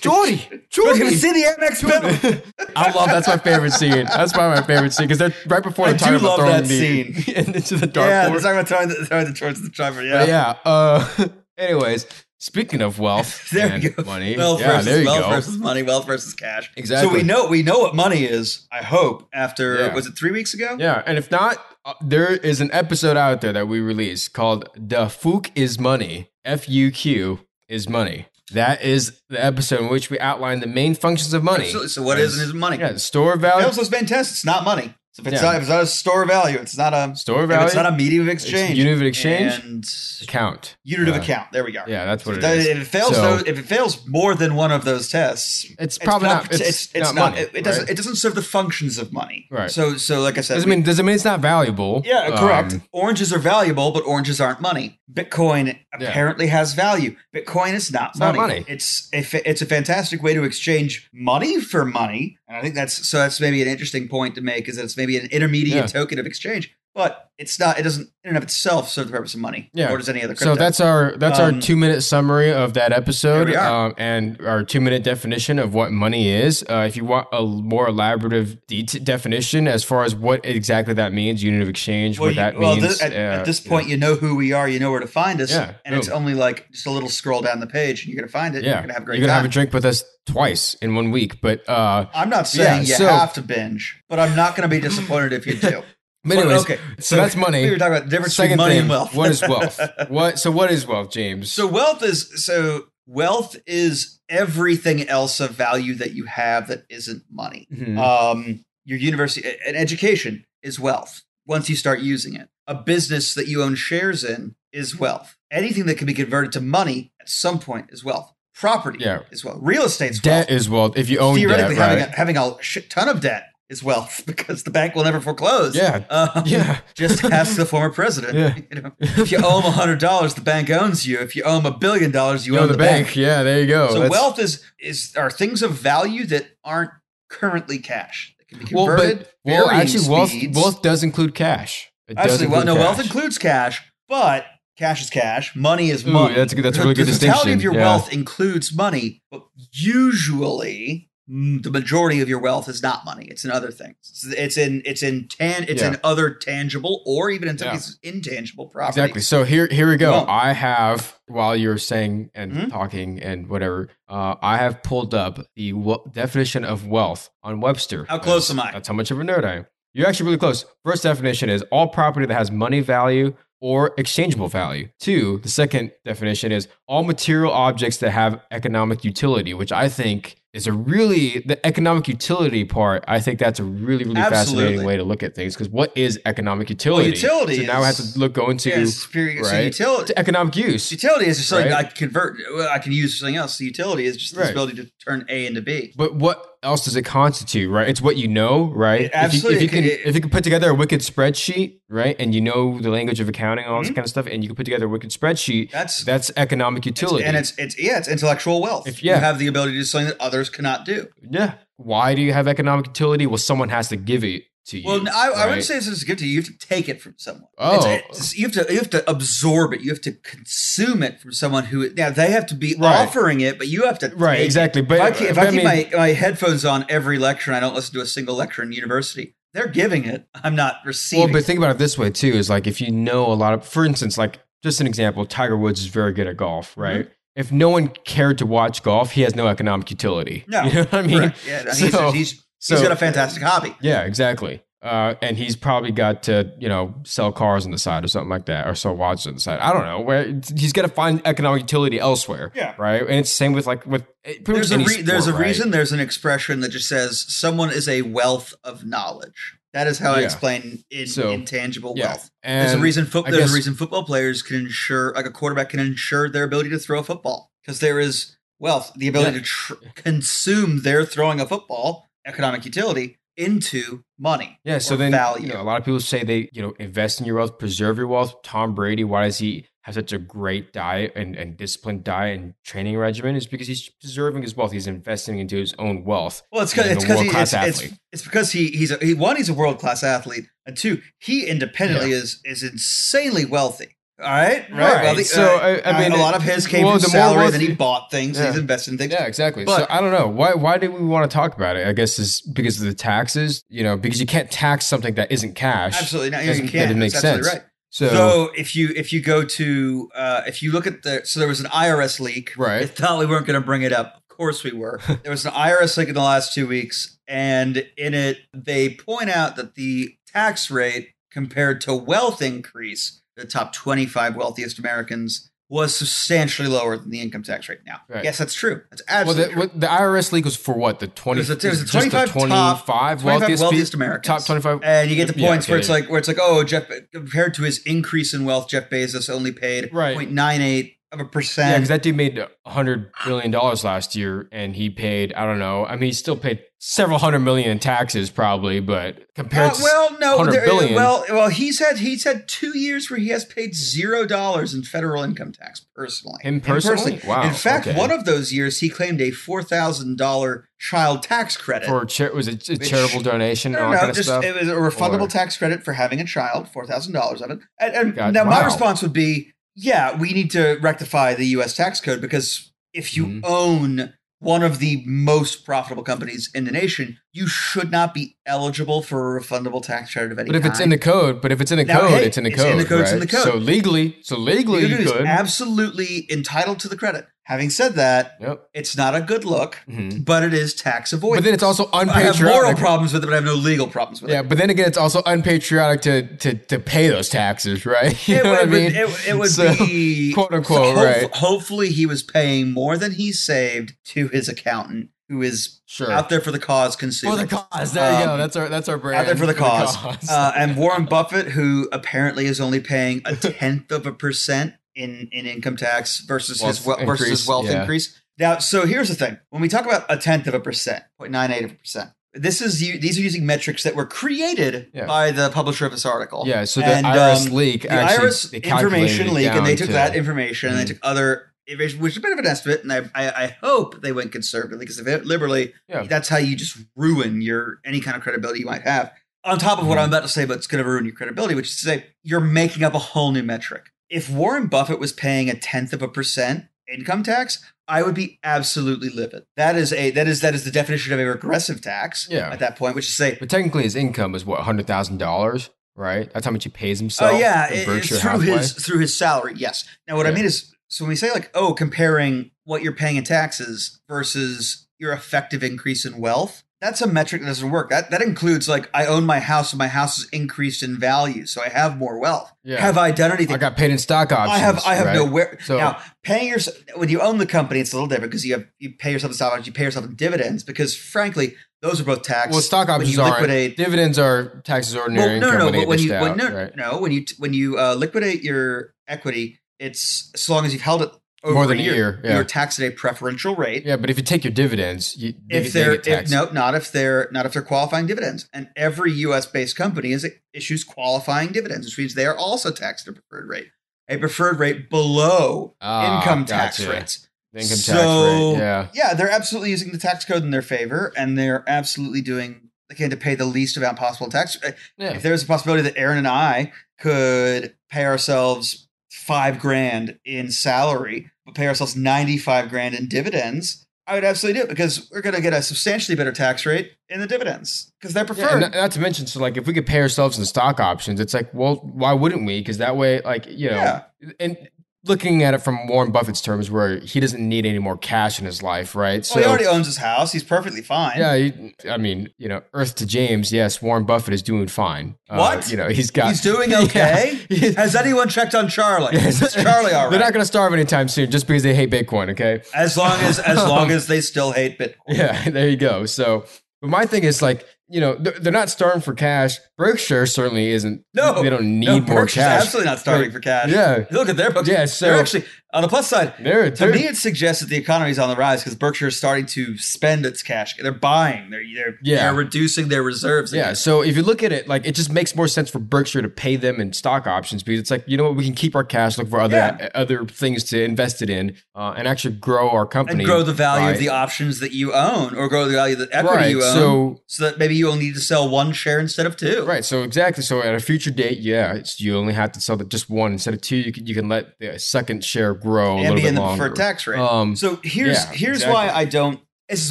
[SPEAKER 1] Jordy, Jordy.
[SPEAKER 2] gonna see the Amex pedal. [laughs]
[SPEAKER 1] I love that's my favorite scene. That's probably my favorite scene because they're right before
[SPEAKER 2] I
[SPEAKER 1] they're talking about
[SPEAKER 2] love
[SPEAKER 1] throwing
[SPEAKER 2] scene.
[SPEAKER 1] into the
[SPEAKER 2] dark.
[SPEAKER 1] Yeah,
[SPEAKER 2] they're talking about throwing the, throwing the towards the driver. Yeah.
[SPEAKER 1] But yeah. Uh, anyways, speaking of wealth [laughs]
[SPEAKER 2] There
[SPEAKER 1] and
[SPEAKER 2] you go.
[SPEAKER 1] money,
[SPEAKER 2] Wealth
[SPEAKER 1] yeah,
[SPEAKER 2] versus wealth versus money, wealth versus cash.
[SPEAKER 1] Exactly.
[SPEAKER 2] So we know we know what money is. I hope after
[SPEAKER 1] Yeah.
[SPEAKER 2] was it three weeks ago?
[SPEAKER 1] Yeah, and if not, uh, there is an episode out there that we released called "The Fuq is Money." F U Q is money. That is the episode in which we outline the main functions of money.
[SPEAKER 2] Absolutely. So what is and isn't money?
[SPEAKER 1] Yeah, store
[SPEAKER 2] It
[SPEAKER 1] value.
[SPEAKER 2] also been tested. It's not money. So if it's
[SPEAKER 1] Yeah.
[SPEAKER 2] not if it's not a store value, it's not a
[SPEAKER 1] Store value.
[SPEAKER 2] it's not a medium of
[SPEAKER 1] It's
[SPEAKER 2] exchange.
[SPEAKER 1] unit of exchange.
[SPEAKER 2] and
[SPEAKER 1] account.
[SPEAKER 2] unit of
[SPEAKER 1] Uh,
[SPEAKER 2] account. There we go.
[SPEAKER 1] Yeah, that's what
[SPEAKER 2] So
[SPEAKER 1] it is.
[SPEAKER 2] If it fails,
[SPEAKER 1] So-
[SPEAKER 2] those, if it fails more than one of those tests,
[SPEAKER 1] It's probably not- it's not money,
[SPEAKER 2] It, it doesn't.
[SPEAKER 1] right?
[SPEAKER 2] It doesn't serve the functions of money.
[SPEAKER 1] Right.
[SPEAKER 2] So, so like I said,
[SPEAKER 1] Doesn't mean doesn't mean it's not valuable.
[SPEAKER 2] Yeah, correct.
[SPEAKER 1] Um,
[SPEAKER 2] oranges are valuable, but oranges aren't money. Bitcoin
[SPEAKER 1] Yeah.
[SPEAKER 2] apparently has value. Bitcoin is not
[SPEAKER 1] It's not
[SPEAKER 2] money.
[SPEAKER 1] money.
[SPEAKER 2] It's a it's a fantastic way to exchange money for money, and I think that's so. That's maybe an interesting point to make is that it's maybe an intermediate
[SPEAKER 1] Yeah.
[SPEAKER 2] token of exchange, but it's not. It doesn't in and of itself serve the purpose of money.
[SPEAKER 1] Yeah.
[SPEAKER 2] Or does any other crypto.
[SPEAKER 1] So that's our that's
[SPEAKER 2] Um,
[SPEAKER 1] our two minute summary of that episode, um, and our two minute definition of what money is. Uh, if you want a more elaborative det- definition as far as what exactly that means, unit of exchange,
[SPEAKER 2] Well,
[SPEAKER 1] what
[SPEAKER 2] you-
[SPEAKER 1] that
[SPEAKER 2] well,
[SPEAKER 1] means.
[SPEAKER 2] thi- at,
[SPEAKER 1] uh,
[SPEAKER 2] at this point, you know who we are. You know where to find us.
[SPEAKER 1] Yeah,
[SPEAKER 2] and it's only like just a little scroll down the page, and you're gonna find it.
[SPEAKER 1] yeah,
[SPEAKER 2] You're gonna have a great
[SPEAKER 1] You're gonna
[SPEAKER 2] time.
[SPEAKER 1] have a drink with us twice in one week, but uh,
[SPEAKER 2] I'm not saying
[SPEAKER 1] Yeah,
[SPEAKER 2] you
[SPEAKER 1] so-
[SPEAKER 2] have to binge, but I'm not going to be disappointed if you do.
[SPEAKER 1] But anyways,
[SPEAKER 2] okay,
[SPEAKER 1] so, that's money.
[SPEAKER 2] We were talking about the difference
[SPEAKER 1] Second
[SPEAKER 2] between money
[SPEAKER 1] thing,
[SPEAKER 2] and wealth.
[SPEAKER 1] what is wealth? [laughs] what? So what is wealth, James?
[SPEAKER 2] so wealth is so wealth is everything else of value that you have that isn't money.
[SPEAKER 1] Mhm.
[SPEAKER 2] Um, your university, an education is wealth. Once you start using it, a business that you own shares in is wealth. Anything that can be converted to money at some point is wealth. Property
[SPEAKER 1] Yeah.
[SPEAKER 2] is wealth. Real estate's
[SPEAKER 1] debt
[SPEAKER 2] wealth.
[SPEAKER 1] is wealth. If you own debt,
[SPEAKER 2] Theoretically, having,
[SPEAKER 1] right?
[SPEAKER 2] a, having a shit ton of debt is wealth [laughs] because the bank will never foreclose.
[SPEAKER 1] Yeah.
[SPEAKER 2] Um,
[SPEAKER 1] Yeah. [laughs]
[SPEAKER 2] Just ask the former president.
[SPEAKER 1] Yeah. [laughs]
[SPEAKER 2] You know, if you owe him a hundred dollars, the bank owns you. If you owe him a billion dollars, you,
[SPEAKER 1] You
[SPEAKER 2] own
[SPEAKER 1] own the bank.
[SPEAKER 2] bank.
[SPEAKER 1] Yeah, there you go.
[SPEAKER 2] So
[SPEAKER 1] That's-
[SPEAKER 2] wealth is is are things of value that aren't currently cash that can be
[SPEAKER 1] well,
[SPEAKER 2] converted.
[SPEAKER 1] but well, actually, wealth
[SPEAKER 2] speeds.
[SPEAKER 1] wealth does include cash. It does
[SPEAKER 2] Actually, well, no, wealth
[SPEAKER 1] cash.
[SPEAKER 2] includes cash, but cash is cash. Money is
[SPEAKER 1] Ooh,
[SPEAKER 2] money.
[SPEAKER 1] that's a good- that's a really
[SPEAKER 2] the,
[SPEAKER 1] good
[SPEAKER 2] the totality
[SPEAKER 1] distinction,
[SPEAKER 2] of your
[SPEAKER 1] yeah.
[SPEAKER 2] wealth includes money, but usually the majority of your wealth is not money. It's in other things. It's, in it's in tan it's in other tangible or even in some
[SPEAKER 1] Yeah.
[SPEAKER 2] cases intangible property
[SPEAKER 1] Exactly. So here, here we go.
[SPEAKER 2] Well-
[SPEAKER 1] I have, while you're saying and
[SPEAKER 2] Mhm.
[SPEAKER 1] talking and whatever, uh, I have pulled up the w- definition of wealth on Webster.
[SPEAKER 2] How close
[SPEAKER 1] That's-
[SPEAKER 2] am I?
[SPEAKER 1] That's how much of a nerd I am. You're actually really close. First definition is all property that has money value or exchangeable value. Two, the second definition is all material objects that have economic utility, which I think is a really the economic utility part. I think that's a really really
[SPEAKER 2] Absolutely.
[SPEAKER 1] fascinating way to look at things because what is economic utility?
[SPEAKER 2] utility
[SPEAKER 1] So now I have to look go into
[SPEAKER 2] Yeah, it's superior- so
[SPEAKER 1] right?
[SPEAKER 2] utility
[SPEAKER 1] to economic use.
[SPEAKER 2] utility is just something
[SPEAKER 1] Right?
[SPEAKER 2] I can convert. well, I can use something else. The utility is just this
[SPEAKER 1] Right.
[SPEAKER 2] ability to turn A into B.
[SPEAKER 1] But what else does it constitute, right? It's what you know, right?
[SPEAKER 2] It absolutely-
[SPEAKER 1] If you, if you can,
[SPEAKER 2] it-
[SPEAKER 1] if you can put together a wicked spreadsheet, right, and you know the language of accounting and all this
[SPEAKER 2] Mhm.
[SPEAKER 1] kind of stuff, and you can put together a wicked spreadsheet,
[SPEAKER 2] That's
[SPEAKER 1] that's economic utility.
[SPEAKER 2] and it's it's yeah, it's intellectual wealth.
[SPEAKER 1] If- yeah.
[SPEAKER 2] You have the ability to do something that others cannot do.
[SPEAKER 1] yeah. Why do you have economic utility? Well, someone has to give it to you.
[SPEAKER 2] Well, I, I wouldn't say this is a gift to you. You have to take it from someone.
[SPEAKER 1] Oh.
[SPEAKER 2] It's- it's- you have to you have to absorb it. You have to consume it from someone who now they have to be
[SPEAKER 1] Right.
[SPEAKER 2] offering it, but you have to
[SPEAKER 1] Right, exactly. But
[SPEAKER 2] if I, keep, if I
[SPEAKER 1] I mean-
[SPEAKER 2] my, my headphones on every lecture and I don't listen to a single lecture in university, they're giving it. I'm not receiving.
[SPEAKER 1] Well, but think about it this way too: is like if you know a lot of, for instance, like just an example, Tiger Woods is very good at golf,
[SPEAKER 2] Mm-hmm.
[SPEAKER 1] Right? If no one cared to watch golf, he has no economic utility.
[SPEAKER 2] No, [laughs]
[SPEAKER 1] you know what I mean?
[SPEAKER 2] Correct. yeah, he's,
[SPEAKER 1] So-
[SPEAKER 2] he's, he's
[SPEAKER 1] so-
[SPEAKER 2] got a fantastic hobby.
[SPEAKER 1] Yeah, exactly. Uh, and he's probably got to, you know, sell cars on the side or something like that, or sell watches on the side. I don't know where he's got to find economic utility elsewhere.
[SPEAKER 2] Yeah.
[SPEAKER 1] right. And it's the same with like with eh,
[SPEAKER 2] There's a re- there's a
[SPEAKER 1] right?
[SPEAKER 2] reason. There's an expression that just says someone is a wealth of knowledge. That is how I explain in,
[SPEAKER 1] So,
[SPEAKER 2] intangible
[SPEAKER 1] Yeah,
[SPEAKER 2] wealth.
[SPEAKER 1] and
[SPEAKER 2] There's a reason. Fo- there's
[SPEAKER 1] guess-
[SPEAKER 2] a reason football players can ensure, like a quarterback can ensure their ability to throw a football because there is wealth, the ability
[SPEAKER 1] Yeah.
[SPEAKER 2] to tr- consume their throwing a football, economic utility, into money.
[SPEAKER 1] Yeah, so then
[SPEAKER 2] value.
[SPEAKER 1] you know, a lot of people say they you know invest in your wealth, preserve your wealth. Tom Brady, why does he have such a great diet and, and disciplined diet and training regimen is because he's preserving his wealth. He's investing into his own wealth.
[SPEAKER 2] Well, it's because it's he, it's, it's,
[SPEAKER 1] athlete.
[SPEAKER 2] it's because he he's a, he one he's a world class athlete, and two he independently is is insanely wealthy. All right, right.
[SPEAKER 1] Right.
[SPEAKER 2] Wealthy,
[SPEAKER 1] So,
[SPEAKER 2] uh,
[SPEAKER 1] I- I mean,
[SPEAKER 2] a lot of his came
[SPEAKER 1] well,
[SPEAKER 2] from
[SPEAKER 1] the
[SPEAKER 2] salary. Then he bought things.
[SPEAKER 1] Yeah.
[SPEAKER 2] He's invested in things.
[SPEAKER 1] Yeah, exactly.
[SPEAKER 2] But-
[SPEAKER 1] so I don't know why. Why do we want to talk about it? I guess is because of the taxes. You know, because you can't tax something that isn't cash.
[SPEAKER 2] Absolutely, not. you
[SPEAKER 1] Doesn't-
[SPEAKER 2] can't.
[SPEAKER 1] That makes
[SPEAKER 2] That's
[SPEAKER 1] sense.
[SPEAKER 2] right.
[SPEAKER 1] So,
[SPEAKER 2] So if you if you go to uh, if you look at the so there was an IRS leak.
[SPEAKER 1] Right.
[SPEAKER 2] I thought we weren't going to bring it up. Of course we were. [laughs] there was an IRS leak in the last two weeks, and in it they point out that the tax rate compared to wealth increase, the top twenty five wealthiest Americans. Was substantially lower than the income tax rate now.
[SPEAKER 1] Right.
[SPEAKER 2] Yes, that's true. That's
[SPEAKER 1] well,
[SPEAKER 2] absolutely
[SPEAKER 1] the,
[SPEAKER 2] true.
[SPEAKER 1] the IRS leak was for what? The twenty.
[SPEAKER 2] A, there's a
[SPEAKER 1] just the
[SPEAKER 2] 25 top,
[SPEAKER 1] 25
[SPEAKER 2] 25
[SPEAKER 1] wealthiest,
[SPEAKER 2] wealthiest, Americans.
[SPEAKER 1] Top twenty-five.
[SPEAKER 2] and you get the
[SPEAKER 1] Yeah,
[SPEAKER 2] points where
[SPEAKER 1] okay.
[SPEAKER 2] it's like where it's like oh Jeff compared to his increase in wealth, Jeff Bezos only paid
[SPEAKER 1] Right.
[SPEAKER 2] 0.98 of a percent.
[SPEAKER 1] Yeah, because that dude made hundred billion dollars last year, and he paid I don't know. I mean, he still paid several hundred million in taxes, probably, but compared
[SPEAKER 2] Uh,
[SPEAKER 1] to
[SPEAKER 2] well, no,
[SPEAKER 1] 100
[SPEAKER 2] there,
[SPEAKER 1] billion.
[SPEAKER 2] well, well, he's had he's had two years where he has paid zero dollars in federal income tax personally.
[SPEAKER 1] Him personally? Wow,
[SPEAKER 2] In fact,
[SPEAKER 1] okay.
[SPEAKER 2] one of those years he claimed a four thousand dollar child tax credit.
[SPEAKER 1] for char- was it a
[SPEAKER 2] Which-
[SPEAKER 1] charitable donation
[SPEAKER 2] no, no,
[SPEAKER 1] kind of
[SPEAKER 2] just
[SPEAKER 1] stuff.
[SPEAKER 2] it was a refundable
[SPEAKER 1] Or-
[SPEAKER 2] tax credit for having a child, four thousand dollars of it. And, and
[SPEAKER 1] God,
[SPEAKER 2] now my response would be, yeah, we need to rectify the U.S. tax code because if you
[SPEAKER 1] Mhm.
[SPEAKER 2] own one of the most profitable companies in the nation, you should not be eligible for a refundable tax credit of any
[SPEAKER 1] But if
[SPEAKER 2] kind.
[SPEAKER 1] it's in the code, but if it's in the
[SPEAKER 2] Now,
[SPEAKER 1] code,
[SPEAKER 2] hey,
[SPEAKER 1] it's in the
[SPEAKER 2] it's
[SPEAKER 1] code.
[SPEAKER 2] in the code, it's in the code.
[SPEAKER 1] So legally, so legally, you
[SPEAKER 2] dude
[SPEAKER 1] could.
[SPEAKER 2] absolutely entitled to the credit. Having said that,
[SPEAKER 1] Yep.
[SPEAKER 2] it's not a good look,
[SPEAKER 1] Mhm.
[SPEAKER 2] but it is tax avoidance.
[SPEAKER 1] But then it's also unpatriotic.
[SPEAKER 2] I have moral problems with it, but I have no legal problems with
[SPEAKER 1] Yeah,
[SPEAKER 2] it.
[SPEAKER 1] Yeah, but then again, it's also unpatriotic to to to pay those taxes, right? [laughs] You
[SPEAKER 2] it
[SPEAKER 1] know
[SPEAKER 2] would,
[SPEAKER 1] what I mean?
[SPEAKER 2] It, it would
[SPEAKER 1] So,
[SPEAKER 2] be [laughs]
[SPEAKER 1] quote unquote,
[SPEAKER 2] so
[SPEAKER 1] right?
[SPEAKER 2] Hopefully, he was paying more than he saved to his accountant, who is
[SPEAKER 1] Sure.
[SPEAKER 2] out there for the cause, consumer.
[SPEAKER 1] For the cause. There you go.
[SPEAKER 2] Um,
[SPEAKER 1] That's our that's our brand.
[SPEAKER 2] out there for the cause.
[SPEAKER 1] cause.
[SPEAKER 2] Uh, and Warren Buffett, who apparently is only paying a [laughs] tenth of a percent in, in income tax versus his
[SPEAKER 1] Wealth
[SPEAKER 2] we- versus his
[SPEAKER 1] increase,
[SPEAKER 2] wealth
[SPEAKER 1] yeah.
[SPEAKER 2] increase. Now, so here's the thing: when we talk about a tenth of a percent, 0.98 of a percent, this is these are using metrics that were created
[SPEAKER 1] Yeah.
[SPEAKER 2] by the publisher of this article.
[SPEAKER 1] yeah. So the
[SPEAKER 2] And,
[SPEAKER 1] IRS
[SPEAKER 2] um,
[SPEAKER 1] leak
[SPEAKER 2] the
[SPEAKER 1] actually
[SPEAKER 2] IRS information leak, and they took
[SPEAKER 1] to-
[SPEAKER 2] that information and they
[SPEAKER 1] Mhm.
[SPEAKER 2] took other information, which is a bit of an estimate. And I, I, I hope they went conservatively because if it liberally,
[SPEAKER 1] Yeah.
[SPEAKER 2] that's how you just ruin your any kind of credibility you might have. On top of what
[SPEAKER 1] Mhm.
[SPEAKER 2] I'm about to say, but it's going to ruin your credibility, which is to say you're making up a whole new metric. If Warren Buffett was paying a tenth of a percent income tax, I would be absolutely livid. That is a that is that is the definition of a regressive tax.
[SPEAKER 1] Yeah.
[SPEAKER 2] At that point, which is to say,
[SPEAKER 1] But technically, his income is what hundred thousand dollars, right? That's how much he pays himself.
[SPEAKER 2] Oh yeah, it-
[SPEAKER 1] Berkshire
[SPEAKER 2] it's through his through his salary. Yes. Now what I mean is, so when we say like, oh, comparing what you're paying in taxes versus your effective increase in wealth, that's a metric that doesn't work. That that includes like I own my house and my house is increased in value, so I have more wealth.
[SPEAKER 1] Yeah.
[SPEAKER 2] Have I done anything?
[SPEAKER 1] I got paid in stock options.
[SPEAKER 2] I have I have
[SPEAKER 1] right?
[SPEAKER 2] no where
[SPEAKER 1] So-
[SPEAKER 2] now paying your when you own the company it's a little different because you have you pay yourself in stock options you pay yourself in dividends because frankly those are both taxed.
[SPEAKER 1] Well, stock
[SPEAKER 2] when
[SPEAKER 1] options
[SPEAKER 2] you
[SPEAKER 1] aren't.
[SPEAKER 2] liquidate
[SPEAKER 1] Dividends are taxes ordinary
[SPEAKER 2] well, no, no, no. But when you when,
[SPEAKER 1] out,
[SPEAKER 2] no,
[SPEAKER 1] right?
[SPEAKER 2] no, when you when you uh, liquidate your equity, it's as long as you've held it
[SPEAKER 1] More than a year, yeah.
[SPEAKER 2] you're taxed at a preferential rate.
[SPEAKER 1] Yeah, but if you take your dividends, you,
[SPEAKER 2] If
[SPEAKER 1] they
[SPEAKER 2] they're
[SPEAKER 1] get
[SPEAKER 2] if, no, not if they're not if they're qualifying dividends, and every U.S. based company is issues qualifying dividends, which means they are also taxed at a preferred rate, a preferred rate below
[SPEAKER 1] Ah,
[SPEAKER 2] income tax
[SPEAKER 1] gotcha.
[SPEAKER 2] rates.
[SPEAKER 1] The income tax
[SPEAKER 2] So,
[SPEAKER 1] rate. Yeah.
[SPEAKER 2] Yeah, they're absolutely using the tax code in their favor, and they're absolutely doing they can to pay the least amount possible tax.
[SPEAKER 1] Yeah.
[SPEAKER 2] If there's a possibility that Aaron and I could pay ourselves five grand in salary, but pay ourselves 95 grand in dividends, I would absolutely do it because we're going to get a substantially better tax rate in the dividends because they're
[SPEAKER 1] Yeah,
[SPEAKER 2] preferred.
[SPEAKER 1] and not, not to mention, so like if we could pay ourselves in stock options, it's like, well, why wouldn't we? Because that way, like you know,
[SPEAKER 2] Yeah.
[SPEAKER 1] and looking at it from Warren Buffett's terms, where he doesn't need any more cash in his life, right?
[SPEAKER 2] well, he already owns his house. He's perfectly fine.
[SPEAKER 1] yeah, he, I mean, you know, Earth to James, yes, Warren Buffett is doing fine. Uh,
[SPEAKER 2] What?
[SPEAKER 1] you know, he's got
[SPEAKER 2] He's doing [laughs] okay. [laughs]
[SPEAKER 1] He-
[SPEAKER 2] Has anyone checked on Charlie?
[SPEAKER 1] Yes.
[SPEAKER 2] Is Charlie all [laughs]
[SPEAKER 1] They're not going to starve anytime soon just because they hate Bitcoin. Okay.
[SPEAKER 2] As long as as long as they still hate Bitcoin.
[SPEAKER 1] Yeah, there you go. So, but my thing is like, you know, they're, they're not starving for cash. Berkshire certainly isn't.
[SPEAKER 2] No,
[SPEAKER 1] they don't need
[SPEAKER 2] no,
[SPEAKER 1] more cash.
[SPEAKER 2] absolutely not starving
[SPEAKER 1] Like,
[SPEAKER 2] for cash.
[SPEAKER 1] Yeah,
[SPEAKER 2] Look at their books.
[SPEAKER 1] Yeah, so-
[SPEAKER 2] they're actually on the plus side.
[SPEAKER 1] they're,
[SPEAKER 2] To
[SPEAKER 1] they're
[SPEAKER 2] me, it suggests that the economy is on the rise because Berkshire is starting to spend its cash. They're buying. They're they're,
[SPEAKER 1] Yeah.
[SPEAKER 2] they're reducing their reserves.
[SPEAKER 1] Yeah,
[SPEAKER 2] again.
[SPEAKER 1] so if you look at it, like it just makes more sense for Berkshire to pay them in stock options because it's like you know what, we can keep our cash, look for other
[SPEAKER 2] Yeah.
[SPEAKER 1] other things to invest it in, uh, and actually grow our company
[SPEAKER 2] and grow the value
[SPEAKER 1] by-
[SPEAKER 2] of the options that you own, or grow the value of the equity
[SPEAKER 1] right.
[SPEAKER 2] you own,
[SPEAKER 1] So
[SPEAKER 2] so that maybe you only need to sell one share instead of two.
[SPEAKER 1] right, so exactly. So at a future date, yeah, it's, you only have to sell the, just one instead of two. You can you can let the second share grow a
[SPEAKER 2] and
[SPEAKER 1] little
[SPEAKER 2] be
[SPEAKER 1] bit
[SPEAKER 2] in the
[SPEAKER 1] longer.
[SPEAKER 2] preferred tax rate.
[SPEAKER 1] Um,
[SPEAKER 2] So here's
[SPEAKER 1] yeah,
[SPEAKER 2] here's
[SPEAKER 1] exactly.
[SPEAKER 2] why I don't. This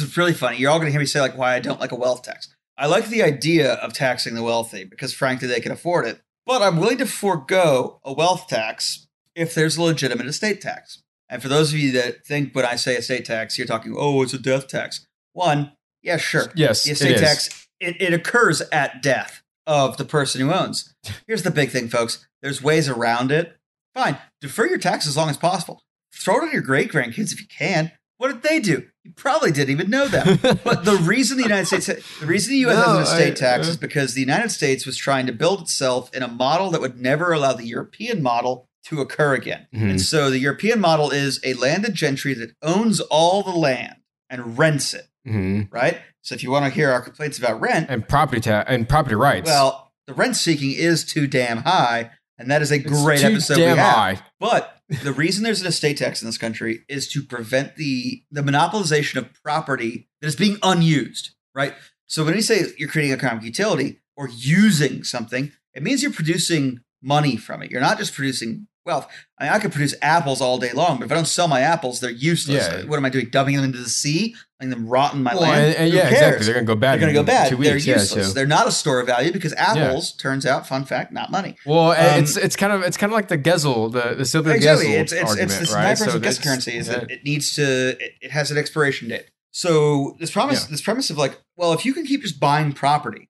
[SPEAKER 2] is really funny. You're all going to hear me say like why I don't like a wealth tax. I like the idea of taxing the wealthy because frankly they can afford it. But I'm willing to forego a wealth tax if there's a legitimate estate tax. And for those of you that think when I say estate tax, you're talking, oh, it's a death tax. One, yeah, sure.
[SPEAKER 1] yes,
[SPEAKER 2] The
[SPEAKER 1] it
[SPEAKER 2] estate
[SPEAKER 1] is.
[SPEAKER 2] tax it, it occurs at death of the person who owns. [laughs] Here's the big thing, folks. There's ways around it. Fine, defer your taxes as long as possible. Throw it on your great grandkids if you can. What did they do? You probably didn't even know that. [laughs] but the reason the United States, the reason the U.S. has
[SPEAKER 1] No,
[SPEAKER 2] an estate
[SPEAKER 1] I-
[SPEAKER 2] tax
[SPEAKER 1] uh,
[SPEAKER 2] is because the United States was trying to build itself in a model that would never allow the European model to occur again.
[SPEAKER 1] Mhm.
[SPEAKER 2] And so the European model is a landed gentry that owns all the land and rents it
[SPEAKER 1] Mhm.
[SPEAKER 2] right? So if you want to hear our complaints about rent,
[SPEAKER 1] and property tax and property rights.
[SPEAKER 2] well, the rent seeking is too damn high, and that is a
[SPEAKER 1] It's
[SPEAKER 2] great
[SPEAKER 1] too
[SPEAKER 2] episode
[SPEAKER 1] damn
[SPEAKER 2] we have.
[SPEAKER 1] high.
[SPEAKER 2] But the reason there's an estate tax in this country is to prevent the the monopolization of property that is being unused, right? So when you say you're creating economic utility or using something, it means you're producing money from it. You're not just producing wealth. I mean, I could produce apples all day long, but if I don't sell my apples, they're useless.
[SPEAKER 1] Yeah.
[SPEAKER 2] What am I doing? Dumping them into the sea, them rot in my
[SPEAKER 1] Well,
[SPEAKER 2] land?
[SPEAKER 1] and, and yeah,
[SPEAKER 2] cares?
[SPEAKER 1] exactly. They're gonna go bad.
[SPEAKER 2] They're going to go bad.
[SPEAKER 1] Two
[SPEAKER 2] They're
[SPEAKER 1] weeks, yeah,
[SPEAKER 2] useless.
[SPEAKER 1] so-
[SPEAKER 2] They're not a store of value because apples, turns out, fun fact, not money.
[SPEAKER 1] Well,
[SPEAKER 2] Um,
[SPEAKER 1] it's it's kind of it's kind of like the Gesell, the the Silvio
[SPEAKER 2] exactly.
[SPEAKER 1] Gesell
[SPEAKER 2] It's it's
[SPEAKER 1] argument,
[SPEAKER 2] it's this
[SPEAKER 1] right?
[SPEAKER 2] so guess currency is that
[SPEAKER 1] yeah.
[SPEAKER 2] it needs to it, it has an expiration date. So this promise
[SPEAKER 1] Yeah.
[SPEAKER 2] this premise of like, well, if you can keep just buying property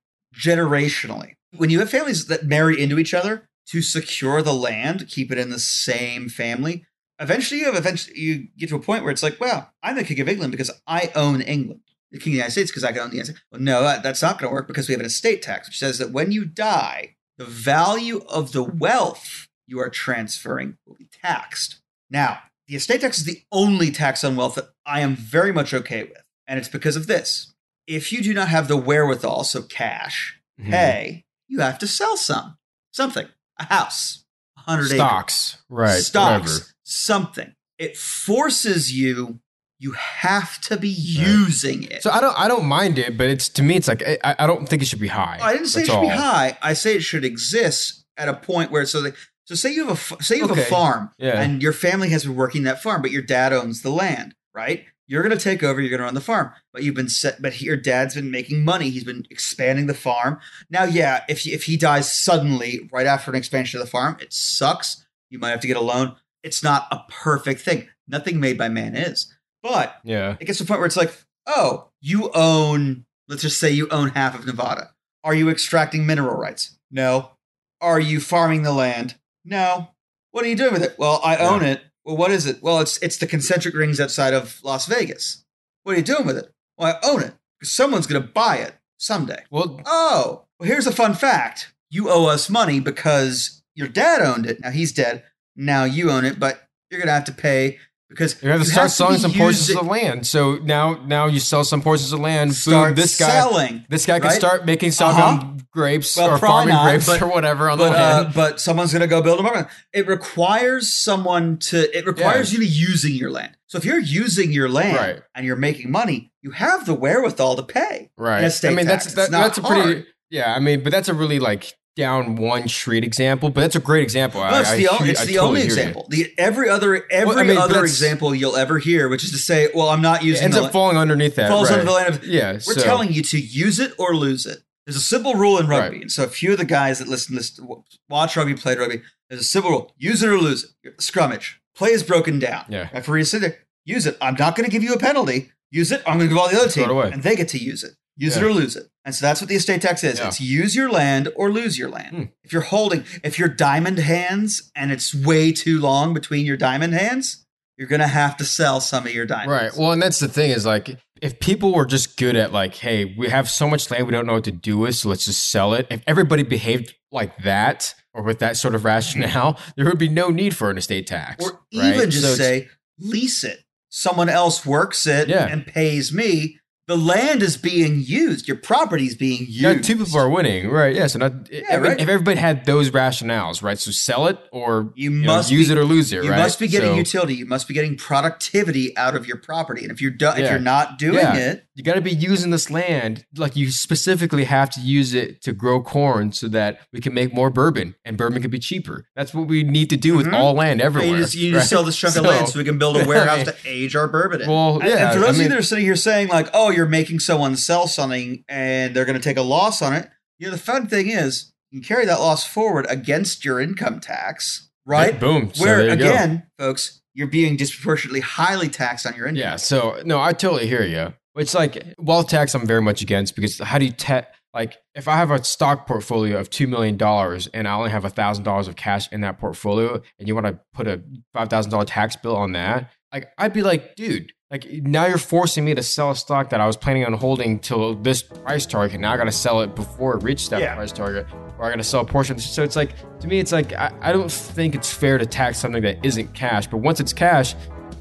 [SPEAKER 2] generationally, when you have families that marry into each other to secure the land, keep it in the same family, eventually you have eventually you get to a point where it's like, well, I'm the king of England because I own England. The king of the United States because I can own the United States. Well, no, that, that's not going to work because we have an estate tax, which says that when you die, the value of the wealth you are transferring will be taxed. Now, the estate tax is the only tax on wealth that I am very much okay with. And it's because of this. If you do not have the wherewithal, so cash,
[SPEAKER 1] Mhm.
[SPEAKER 2] pay, you have to sell some, something, a house, 100 acres
[SPEAKER 1] stocks, right?
[SPEAKER 2] stocks,
[SPEAKER 1] whatever.
[SPEAKER 2] Something. It forces you. You have to be using it.
[SPEAKER 1] So I don't I don't mind it, but it's to me it's like I, I don't think it should be high.
[SPEAKER 2] Oh, I didn't say
[SPEAKER 1] That's
[SPEAKER 2] it should be high. I say it should exist at a point where so so say you have a say you have
[SPEAKER 1] Okay.
[SPEAKER 2] a farm
[SPEAKER 1] Yeah.
[SPEAKER 2] and your family has been working that farm, but your dad owns the land, right? You're going to take over. You're going to run the farm, but you've been set. But your dad's been making money. He's been expanding the farm. Now, yeah, if if he dies suddenly right after an expansion of the farm, it sucks. You might have to get a loan. It's not a perfect thing. Nothing made by man is, but
[SPEAKER 1] Yeah.
[SPEAKER 2] it gets to a point where it's like, oh, you own, let's just say you own half of Nevada. Are you extracting mineral rights? No. Are you farming the land? No. What are you doing with it? Well, I own it. Well, what is it? Well, it's it's the concentric rings outside of Las Vegas. What are you doing with it? Well, I own it because someone's going to buy it someday.
[SPEAKER 1] Well,
[SPEAKER 2] Oh, well, here's a fun fact. You owe us money because your dad owned it. Now he's dead. Now you own it, but you're to have to pay because
[SPEAKER 1] you're have to start selling some portions
[SPEAKER 2] using-
[SPEAKER 1] of land. So now now you sell some portions of land.
[SPEAKER 2] start
[SPEAKER 1] Boom, this guy
[SPEAKER 2] selling.
[SPEAKER 1] this guy can
[SPEAKER 2] right?
[SPEAKER 1] start making some
[SPEAKER 2] Uh-huh.
[SPEAKER 1] grapes
[SPEAKER 2] Well,
[SPEAKER 1] or farming
[SPEAKER 2] not,
[SPEAKER 1] grapes
[SPEAKER 2] but-
[SPEAKER 1] or whatever on the
[SPEAKER 2] But uh,
[SPEAKER 1] land.
[SPEAKER 2] but someone's to go build a apartment. It requires someone to. It requires you to using your land. So if you're using your land
[SPEAKER 1] Right.
[SPEAKER 2] and you're making money, you have the wherewithal to pay.
[SPEAKER 1] right. I mean
[SPEAKER 2] tax.
[SPEAKER 1] that's that, that's a pretty
[SPEAKER 2] hard.
[SPEAKER 1] yeah. I mean, but that's a really like down one street example. But that's a great example.
[SPEAKER 2] No, it's
[SPEAKER 1] I
[SPEAKER 2] the,
[SPEAKER 1] hear-
[SPEAKER 2] it's
[SPEAKER 1] I
[SPEAKER 2] the
[SPEAKER 1] totally
[SPEAKER 2] only
[SPEAKER 1] you.
[SPEAKER 2] example. The every other every
[SPEAKER 1] I mean,
[SPEAKER 2] other example you'll ever hear, which is to say, well, I'm not using.
[SPEAKER 1] It
[SPEAKER 2] ends
[SPEAKER 1] up falling underneath that.
[SPEAKER 2] falls
[SPEAKER 1] right.
[SPEAKER 2] under the line of
[SPEAKER 1] Yeah,
[SPEAKER 2] We're
[SPEAKER 1] so-
[SPEAKER 2] telling you to use it or lose it. There's a simple rule in rugby.
[SPEAKER 1] Right.
[SPEAKER 2] And so a few of the guys that listen, listen, watch rugby, played rugby, there's a simple rule. Use it or lose it. Scrummage. Play is broken down.
[SPEAKER 1] Yeah.
[SPEAKER 2] Referee sit there. Use it. I'm not going to give you a penalty. Use it. I'm going to give all the other
[SPEAKER 1] Throw
[SPEAKER 2] team. And they get to use it. Use it or lose it. And so that's what the estate tax is.
[SPEAKER 1] Yeah.
[SPEAKER 2] It's use your land or lose your land.
[SPEAKER 1] Hmm.
[SPEAKER 2] If you're holding, if you're diamond hands and it's way too long between your diamond hands, you're going to have to sell some of your diamonds.
[SPEAKER 1] Right. Well, and that's the thing is like if people were just good at like, hey, we have so much land we don't know what to do with, so let's just sell it. If everybody behaved like that or with that sort of rationale, [laughs] there would be no need for an estate tax.
[SPEAKER 2] Or
[SPEAKER 1] right?
[SPEAKER 2] even just
[SPEAKER 1] So
[SPEAKER 2] say, lease it. Someone else works it
[SPEAKER 1] Yeah.
[SPEAKER 2] and pays me. The land is being used. Your property is being used.
[SPEAKER 1] Not two people are winning, right? Yeah. So not I mean,
[SPEAKER 2] right.
[SPEAKER 1] if everybody had those rationales, right? So sell it or
[SPEAKER 2] You
[SPEAKER 1] you know,
[SPEAKER 2] must
[SPEAKER 1] use
[SPEAKER 2] be-
[SPEAKER 1] it or lose it,
[SPEAKER 2] You
[SPEAKER 1] right?
[SPEAKER 2] must be getting
[SPEAKER 1] So
[SPEAKER 2] utility. You must be getting productivity out of your property. And if you're do- if you're not doing
[SPEAKER 1] Yeah.
[SPEAKER 2] it,
[SPEAKER 1] you got to be using this land like you specifically have to use it to grow corn so that we can make more bourbon and bourbon can be cheaper. That's what we need to do with
[SPEAKER 2] Mhm.
[SPEAKER 1] all land everywhere.
[SPEAKER 2] you just, you just
[SPEAKER 1] right?
[SPEAKER 2] sell this chunk of land so we can build a [laughs] warehouse to age our bourbon in.
[SPEAKER 1] Well, yeah,
[SPEAKER 2] and for those
[SPEAKER 1] I
[SPEAKER 2] of you that are sitting here saying like, "Oh, you're making someone sell something and they're going to take a loss on it," you know, the fun thing is you can carry that loss forward against your income tax, right?
[SPEAKER 1] Boom.
[SPEAKER 2] Where
[SPEAKER 1] there you go.
[SPEAKER 2] again, folks, you're being disproportionately highly taxed on your income.
[SPEAKER 1] Yeah. So no, I totally hear you. It's like wealth tax. I'm very much against because how do you ta- like if I have a stock portfolio of two million dollars and I only have a thousand dollars of cash in that portfolio, and you want to put a five thousand dollar tax bill on that, like I'd be like, dude. Like now you're forcing me to sell a stock that I was planning on holding till this price target. Now I got to sell it before it reaches that
[SPEAKER 2] Yeah.
[SPEAKER 1] price target, or I got to sell a portion. So it's like to me, it's like I, I don't think it's fair to tax something that isn't cash. But once it's cash,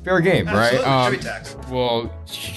[SPEAKER 1] fair game, right? Um,
[SPEAKER 2] should be taxed.
[SPEAKER 1] well,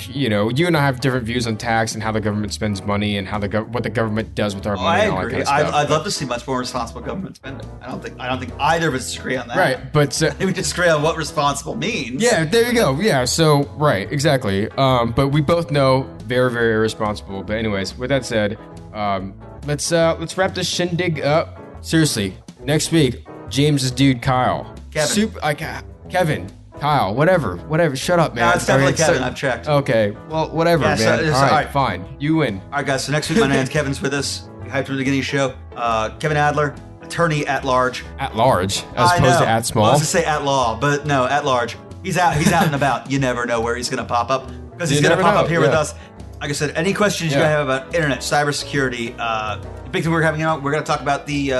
[SPEAKER 1] you know, you and I have different views on tax and how the government spends money and how the gov- what the government does with our
[SPEAKER 2] Oh,
[SPEAKER 1] money.
[SPEAKER 2] I
[SPEAKER 1] and all that
[SPEAKER 2] agree.
[SPEAKER 1] kind of
[SPEAKER 2] I'd. I'd love to see much more responsible government spending. I don't think I don't think either of us disagree on that.
[SPEAKER 1] right, but uh, [laughs]
[SPEAKER 2] We disagree on what responsible means.
[SPEAKER 1] yeah, there you go. Yeah, so right, exactly. Um, but we both know very, very irresponsible. But anyways, with that said, um, let's uh, let's wrap this shindig up. Seriously, next week, James's dude Kyle,
[SPEAKER 2] Kevin.
[SPEAKER 1] Super, like Kevin, Kyle, whatever, whatever. Shut up, man.
[SPEAKER 2] No, it's definitely
[SPEAKER 1] All right, so-
[SPEAKER 2] Kevin. I've checked.
[SPEAKER 1] Okay, well, whatever,
[SPEAKER 2] Yeah, so-
[SPEAKER 1] man.
[SPEAKER 2] so-
[SPEAKER 1] all right,
[SPEAKER 2] all right.
[SPEAKER 1] fine. You win.
[SPEAKER 2] All right, guys. So next week, my [laughs] man's Kevin's with us. We hyped him at the beginning of the show. Uh, Kevin Adler, attorney at large.
[SPEAKER 1] At large, as
[SPEAKER 2] I
[SPEAKER 1] opposed
[SPEAKER 2] know.
[SPEAKER 1] to at
[SPEAKER 2] Well, I
[SPEAKER 1] small.
[SPEAKER 2] was gonna say at law, but no, at large. He's out. He's out and about. You never know where he's gonna pop up because he's
[SPEAKER 1] You
[SPEAKER 2] gonna
[SPEAKER 1] never
[SPEAKER 2] pop
[SPEAKER 1] know,
[SPEAKER 2] up here with
[SPEAKER 1] yeah.
[SPEAKER 2] us. Like I said, any questions you
[SPEAKER 1] Yeah.
[SPEAKER 2] have about internet, cybersecurity, uh, the big thing we're having out, we're gonna talk about the, uh,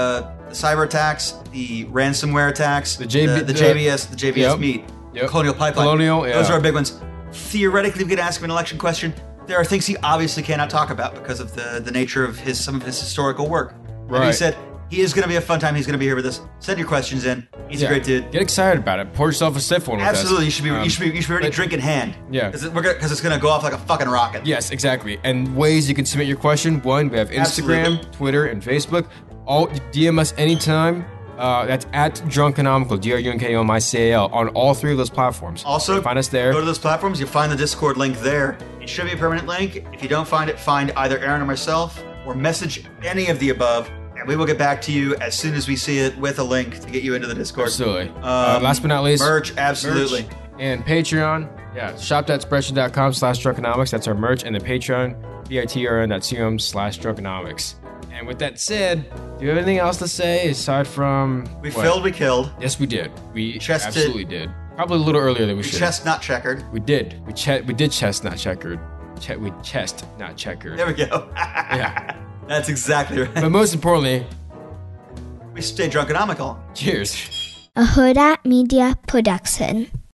[SPEAKER 2] the cyber attacks, the ransomware attacks,
[SPEAKER 1] The JB
[SPEAKER 2] the, the JBS, the JBS
[SPEAKER 1] Yep.
[SPEAKER 2] meat,
[SPEAKER 1] Yep.
[SPEAKER 2] Colonial Pipeline.
[SPEAKER 1] Colonial, yeah.
[SPEAKER 2] Those are our big ones. Theoretically, we could ask him an election question. There are things he obviously cannot talk about because of the, the nature of his some of his historical work. And he said he is going to be a fun time. He's going to be here with us. Send your questions in. He's
[SPEAKER 1] Yeah.
[SPEAKER 2] a great dude.
[SPEAKER 1] Get excited about it. Pour yourself a stiff one.
[SPEAKER 2] Absolutely, you should be.
[SPEAKER 1] Um,
[SPEAKER 2] you should be. You should be ready.
[SPEAKER 1] but-
[SPEAKER 2] Drink in hand.
[SPEAKER 1] Yeah.
[SPEAKER 2] because because it's going to go off like a fucking rocket.
[SPEAKER 1] Yes, exactly. And ways you can submit your question. One, we have Instagram,
[SPEAKER 2] Absolutely.
[SPEAKER 1] Twitter, and Facebook. All DM us anytime. Uh, that's at Drunkenomical, D R U N K O M I C A L, on all three of those platforms.
[SPEAKER 2] Also,
[SPEAKER 1] find us there.
[SPEAKER 2] Go to those platforms. You'll find the Discord link there. It should be a permanent link. If you don't find it, find either Aaron or myself, or message any of the above, and we will get back to you as soon as we see it with a link to get you into the Discord.
[SPEAKER 1] Absolutely. uh, last but not least,
[SPEAKER 2] merch. Absolutely.
[SPEAKER 1] merch and Patreon. Yeah, shop.spreadshirt.com slash drunkenomics. That's our merch. And the Patreon, patreon.com slash drunkenomics. And with that said, do you have anything else to say aside from.
[SPEAKER 2] We
[SPEAKER 1] what?
[SPEAKER 2] filled. We killed.
[SPEAKER 1] Yes, we did. We
[SPEAKER 2] Chested.
[SPEAKER 1] absolutely did. Probably a little earlier than we
[SPEAKER 2] We
[SPEAKER 1] should.
[SPEAKER 2] chestnut checkered.
[SPEAKER 1] We did. We che- We did chest, not checkered. Che- we chest, not checkered.
[SPEAKER 2] There we go. [laughs]
[SPEAKER 1] Yeah.
[SPEAKER 2] That's exactly right.
[SPEAKER 1] But most importantly,
[SPEAKER 2] We stay drunkenomical.
[SPEAKER 1] cheers.
[SPEAKER 3] a Hurrdat Media Production.